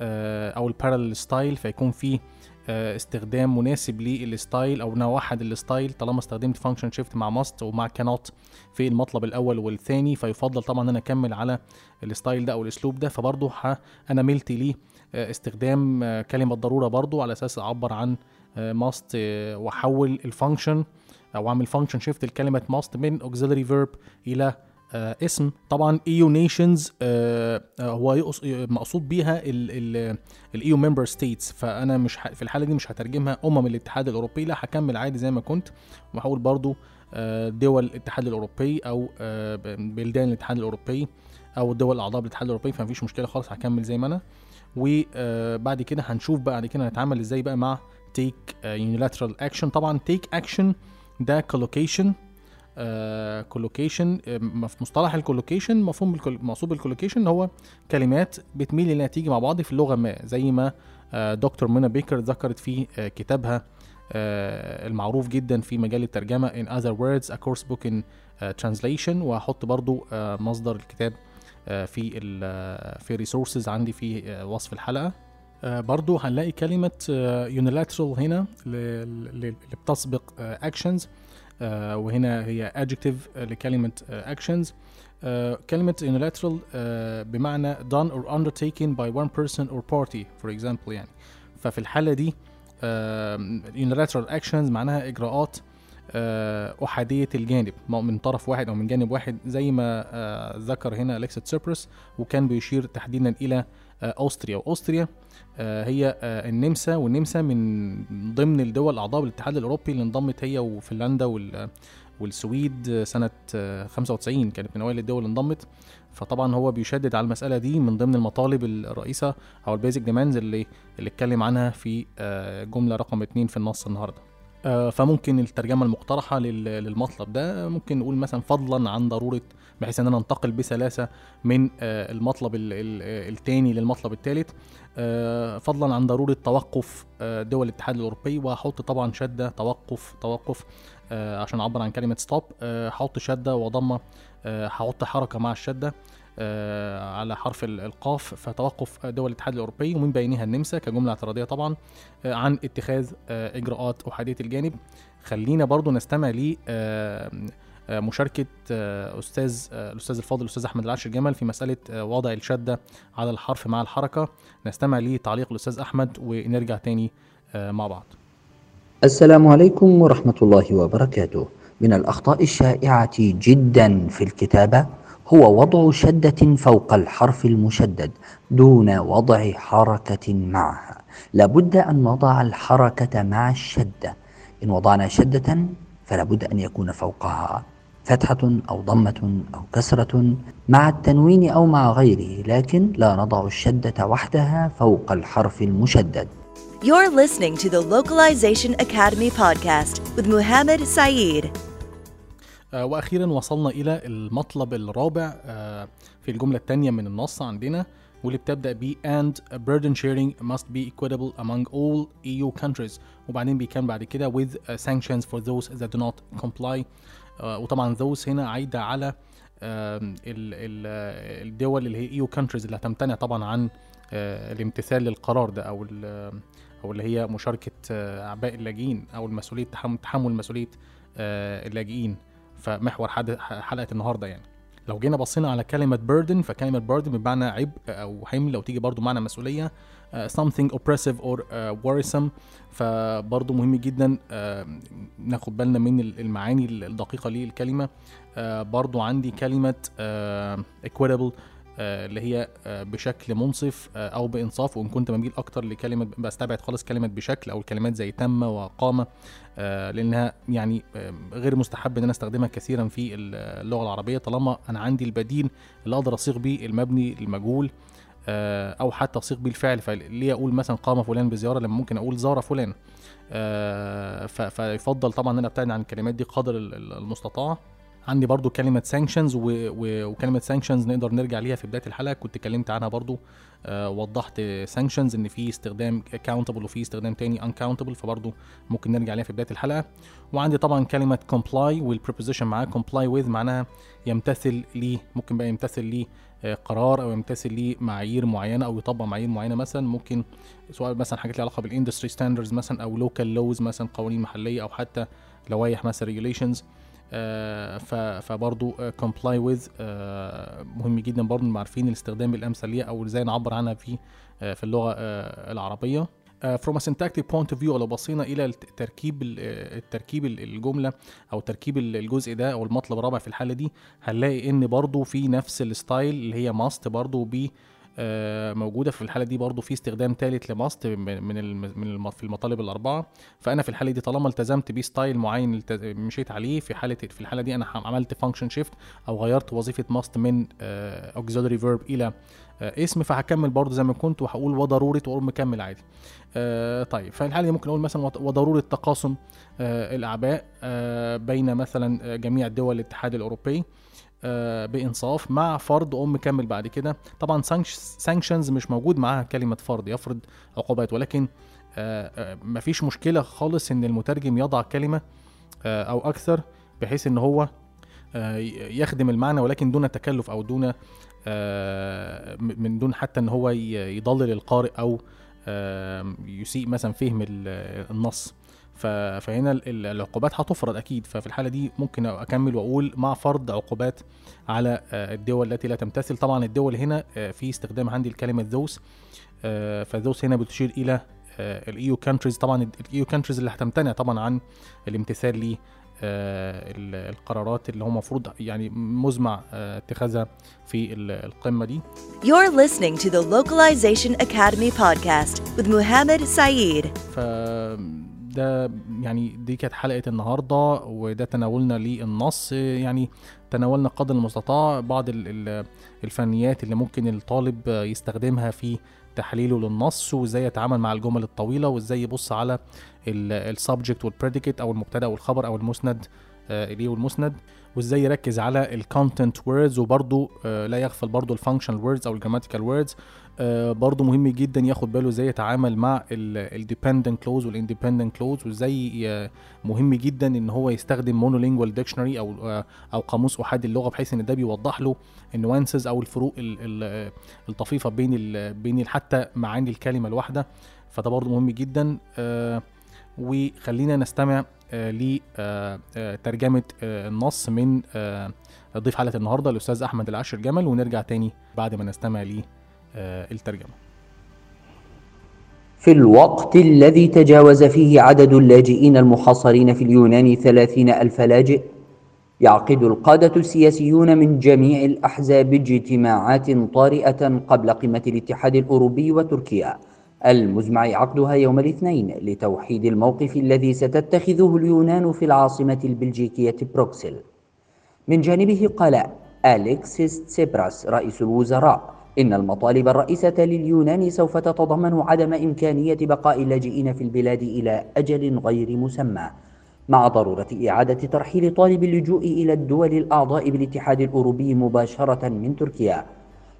آه، أو ال parallel style فيكون في آه، استخدام مناسب لل style أو نوحد ال style طالما استخدمت function shift مع must ومع cannot في المطلب الأول والثاني فيفضل طبعا إن أنا أكمل على ال style ده أو الأسلوب ده. فبرضه أنا ملت ليه آه، استخدام آه، كلمة ضرورة برضه على أساس أعبر عن must وأحول الفانكشن أو أعمل function shift لكلمة must من auxiliary verb آه، اسم. طبعا EU nations آه، آه، هو مقصود بيها ال EU member states. فأنا مش في الحالة دي مش هترجمها أمم الاتحاد الأوروبي لا هكمل عادي زي ما كنت. واحول برضو آه، دول الاتحاد الأوروبي أو آه، بلدان الاتحاد الأوروبي أو الدول الاعضاء بالاتحاد الأوروبي فمفيش مشكلة خالص هكمل زي ما أنا. وبعد كده هنشوف بعد كده هنتعامل إزاي بقى مع uh, unilateral action. طبعا take action ده آه، م- في مصطلح ال collocation مفهوم مقصود بال collocation هو كلمات بتميل انها تيجي مع بعض في اللغة ما زي ما آه دكتور منى بيكر ذكرت في آه كتابها آه المعروف جدا في مجال الترجمة in other words a course book in translation. وهحط برضو مصدر الكتاب في ال آه، في ريسورسز عندي في آه وصف الحلقة. آه برضو هنلاقي كلمة آه unilateral هنا اللي بتسبق آه actions. آه وهنا هي adjective آه لكلمة آه actions. آه كلمة unilateral آه بمعنى done or undertaken by one person or party for example يعني. ففي الحالة دي آه unilateral actions معناها إجراءات آه أحادية الجانب من طرف واحد أو من جانب واحد زي ما آه ذكر هنا أليكسا تسيبرس وكان بيشير تحديدا إلى آه Austria. و Austria آه، هي النمسا والنمسا من ضمن الدول الأعضاء بالاتحاد الأوروبي اللي انضمت هي وفنلندا وال والسويد سنة آه، 95 كانت من أوائل الدول اللي انضمت. فطبعا هو بيشدد على المسألة دي من ضمن المطالب الرئيسة أو ال basic demands اللي اللي اتكلم عنها في جملة رقم اتنين في النص النهاردة. آه، فممكن الترجمة المقترحة لل- للمطلب ده ممكن نقول مثلا فضلا عن ضرورة بحيث إن أنا أنتقل بسلاسة من آه، المطلب ال- ال- التاني للمطلب التالت. آه، فضلا عن ضرورة توقف آه، دول الاتحاد الأوروبي وهحط طبعا شدة توقف توقف آه، عشان أعبر عن كلمة ستوب هحط شدة وضمه آه، هحط حركة مع الشدة. آه، على حرف ال- القاف فتوقف دول الاتحاد الأوروبي ومن بينها النمسا كجملة اعتراضية طبعا آه، عن اتخاذ آه، إجراءات أحادية الجانب. خلينا برضو نستمع ل آه، آه، مشاركة آه، أستاذ آه، الأستاذ الفاضل الأستاذ أحمد العاشر جمل في مسألة آه، وضع الشدة على الحرف مع الحركة. نستمع لتعليق الأستاذ أحمد ونرجع تاني آه، مع بعض. السلام عليكم ورحمة الله وبركاته. من الأخطاء الشائعة جدا في الكتابة هو وضع شدة فوق الحرف المشدد دون وضع حركة معها. لابد أن نضع الحركة مع الشدة. إن وضعنا شدة فلابد أن يكون فوقها فتحة أو ضمة أو كسرة مع التنوين أو مع غيره لكن لا نضع الشدة وحدها فوق الحرف المشدد. You're listening to the Localization Academy podcast with Muhammad Saeed. آه، وأخيرا وصلنا إلى المطلب الرابع آه، في الجملة الثانية من النص عندنا واللي بتبدأ ب and burden sharing must be equitable among all EU countries. وبعدين بيكمل بعد كده with sanctions for those that do not comply. آه، وطبعا those هنا عايدة على الدول اللي هي EU countries اللي هتمتنع طبعا عن الامتثال للقرار ده أو أو اللي هي مشاركة أعباء اللاجئين أو المسؤولية تحمل مسؤولية اللاجئين. فمحور حلقة النهارده يعني. لو جينا بصينا على كلمة burden فكلمة burden بمعنى عبء أو حمل أو تيجي برضو معنى مسؤولية uh, something oppressive or uh, worrisome. فبرضو مهم جدا uh, ناخد بالنا من ال- المعاني الدقيقة للكلمة. uh, برضو عندي كلمة uh, equitable. اللي هي uh, بشكل منصف uh, أو بإنصاف. وإن كنت بميل أكتر لكلمة بستبعد خالص كلمة بشكل أو الكلمات زي تم وقام آه، لأنها يعني آه، غير مستحب إن أنا أستخدمها كثيرا في اللغة العربية. طالما أنا عندي البديل اللي أقدر أصيغ بيه المبني المجهول آه، أو حتى أصيغ بيه الفعل. فليه أقول مثلا قام فلان بزيارة؟ لما ممكن أقول زار فلان. آه، فيفضل طبعا إن أنا أبتعد عن الكلمات دي قدر ال- ال- المستطاع. عندي برضو كلمة sanctions و... و... وكلمة sanctions نقدر نرجع ليها في بداية الحلقة. كنت اتكلمت عنها برضو آه وضحت sanctions إن في استخدام countable وفي استخدام تاني uncountable فبرضو ممكن نرجع ليها في بداية الحلقة. وعندي طبعا كلمة comply والpreposition معاه. comply with معناها يمتثل ليه ممكن بقى يمتثل ليه آه، قرار أو يمتثل ليه معايير معينة أو يطبق معايير معينة مثلا. ممكن سواء مثلا حاجات ليها علاقة بال industry standards مثلا أو local laws مثلا قوانين محلية أو حتى لوائح مثلا regulations فبرضو آه، comply with آه، مهم جدا برضو نبقى عارفين الاستخدام الأمثل ليها أو إزاي نعبر عنها في آه، في اللغة آه، العربية. آه، from a syntactic point of view لو بصينا إلى التركيب التركيب الجملة أو تركيب الجزء ده أو المطلب الرابع في الحالة دي هنلاقي إن برضو في نفس ال style اللي هي must برضو ب آه، موجودة في الحالة دي برضو في استخدام ثالث ل must من من في المطالب الأربعة. فأنا في الحالة دي طالما التزمت ب style معين التز- مشيت عليه في حاله في الحالة دي أنا عملت function shift أو غيرت وظيفة must من auxiliary verb إلى آه، اسم فهكمل برضو زي ما كنت وهقول وضرورة واقوم مكمل عادي. آه، طيب في الحالة دي ممكن أقول مثلا وض- وضرورة تقاسم آه، الأعباء آه، بين مثلا آه، جميع دول الاتحاد الأوروبي. آه، بإنصاف مع فرض أم مكمل بعد كده. طبعا سانكشنز مش موجود معاها كلمة فرض يفرض عقوبات. ولكن آه، آه، مفيش مشكلة خالص إن المترجم يضع كلمة آه، أو أكثر بحيث إن هو آه، يخدم المعنى ولكن دون تكلف أو دون آه، من دون حتى إن هو يضلل القارئ أو آه، يسيء مثلا فهم ال- النص. فهنا ال- ال- العقوبات هتفرض أكيد. ففي الحالة دي ممكن أكمل وأقول مع فرض عقوبات على آه، الدول التي لا تمتثل. طبعا الدول هنا آه، في استخدام عندي الكلمة those ف those هنا بتشير إلى ال EU countries طبعا ال EU countries اللي هتمتنع طبعا عن الامتثال ل آه، ال- القرارات اللي هو المفروض يعني مزمع آه، اتخاذها في ال- القمة دي. You're listening to the Localization Academy podcast with Muhammad Saeed. ف ده يعني دي كانت حلقة النهاردة وده تناولنا للنص يعني تناولنا قدر المستطاع بعض ال- ال- الفنيات اللي ممكن الطالب يستخدمها في تحليله للنص وازاي يتعامل مع الجمل الطويلة وازاي يبص على ال subject وال predicate أو المبتدأ والخبر أو المسند آه، إليه والمسند. وازاي يركز على ال content words وبرضه آه، لا يغفل برضه ال functional words أو ال grammatical words برضه مهم جدا ياخد باله إزاي يتعامل مع ال dependent clause وال independent clause وازاي مهم جدا إن هو يستخدم monolingual dictionary أو آه، أو قاموس احادي اللغة بحيث إن ده بيوضح له ال nuances أو الفروق ال- ال- الطفيفة بين بين حتى معاني الكلمة الواحدة. فده برضه مهم جدا. آه، وخلينا نستمع لترجمة النص من آه، ضيف حلقة النهاردة الأستاذ أحمد العشر جمل ونرجع تاني بعد ما نستمع للترجمة في الوقت الذي تجاوز فيه عدد اللاجئين المحاصرين في اليونان ثلاثين ألف لاجئ يعقد القادة السياسيون من جميع الأحزاب اجتماعات طارئة قبل قمة الاتحاد الأوروبي وتركيا. المزمع عقدها يوم الاثنين لتوحيد الموقف الذي ستتخذه اليونان في العاصمة البلجيكية بروكسل. من جانبه قال أليكسيس تسيبراس رئيس الوزراء إن المطالب الرئيسة لليونان سوف تتضمن عدم إمكانية بقاء اللاجئين في البلاد إلى أجل غير مسمى مع ضرورة إعادة ترحيل طالب اللجوء إلى الدول الأعضاء بالاتحاد الأوروبي مباشرة من تركيا.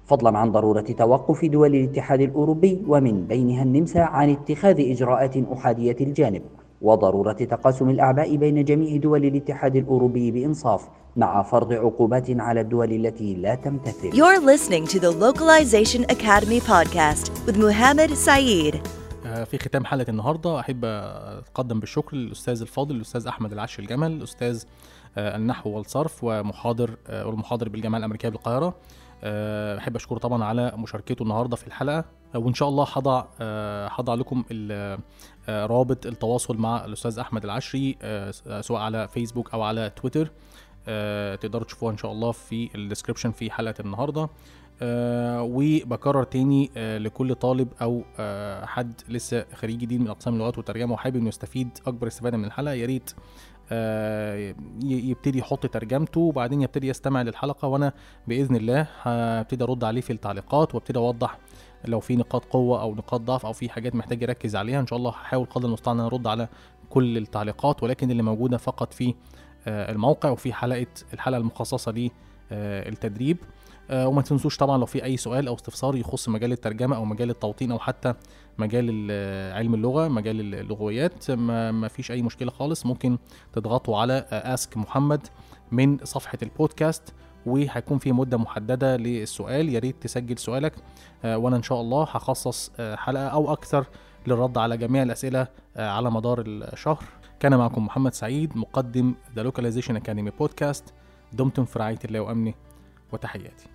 فضلا عن ضرورة توقف دول الاتحاد الأوروبي ومن بينها النمسا عن اتخاذ إجراءات أحادية الجانب وضرورة تقاسم الأعباء بين جميع دول الاتحاد الأوروبي بإنصاف مع فرض عقوبات على الدول التي لا تمتثل You're listening to the Localization Academy podcast with Muhammad Saeed. آه، في ختام حلقة النهارده أحب أتقدم بالشكر للأستاذ الفاضل الأستاذ أحمد العش الجمل أستاذ آه، النحو والصرف ومحاضر آه، والمحاضر بالجامعة الأمريكية بالقاهرة آه، أحب أشكره طبعا على مشاركته النهارده في الحلقة آه، وإن شاء الله هضع آه، هضع لكم آه، رابط التواصل مع الأستاذ أحمد العشري آه، سواء على فيسبوك أو على تويتر. آه، تقدروا تشوفوها إن شاء الله في ال description في حلقة النهارده. آه، وبكرر تاني آه، لكل طالب أو آه، حد لسه خريج جديد من أقسام اللغات والترجمة وحابب إنه يستفيد أكبر استفادة من الحلقة يا ريت آه، يبتدي يحط ترجمته وبعدين يبتدي يستمع للحلقة وأنا بإذن الله هبتدي أرد عليه في التعليقات وأبتدي أوضح لو في نقاط قوة أو نقاط ضعف أو في حاجات محتاج يركز عليها. إن شاء الله هحاول قدر المستطاع إن أرد على كل التعليقات ولكن اللي موجودة فقط في آه، الموقع وفي حلقة الحلقة المخصصة للتدريب آه، وما تنسوش طبعا لو في أي سؤال أو استفسار يخص مجال الترجمة أو مجال التوطين أو حتى مجال ال- علم اللغة مجال اللغويات ما, ما فيش أي مشكلة خالص. ممكن تضغطوا على Ask محمد من صفحة البودكاست وهيكون في مدة محددة للسؤال. يا ريت تسجل سؤالك آه، وأنا إن شاء الله هخصص آه، حلقة أو أكثر للرد على جميع الأسئلة آه، على مدار الشهر. كان معكم محمد سعيد مقدم The Localization Academy Podcast دمتم في رعاية الله وأمنه وتحياتي.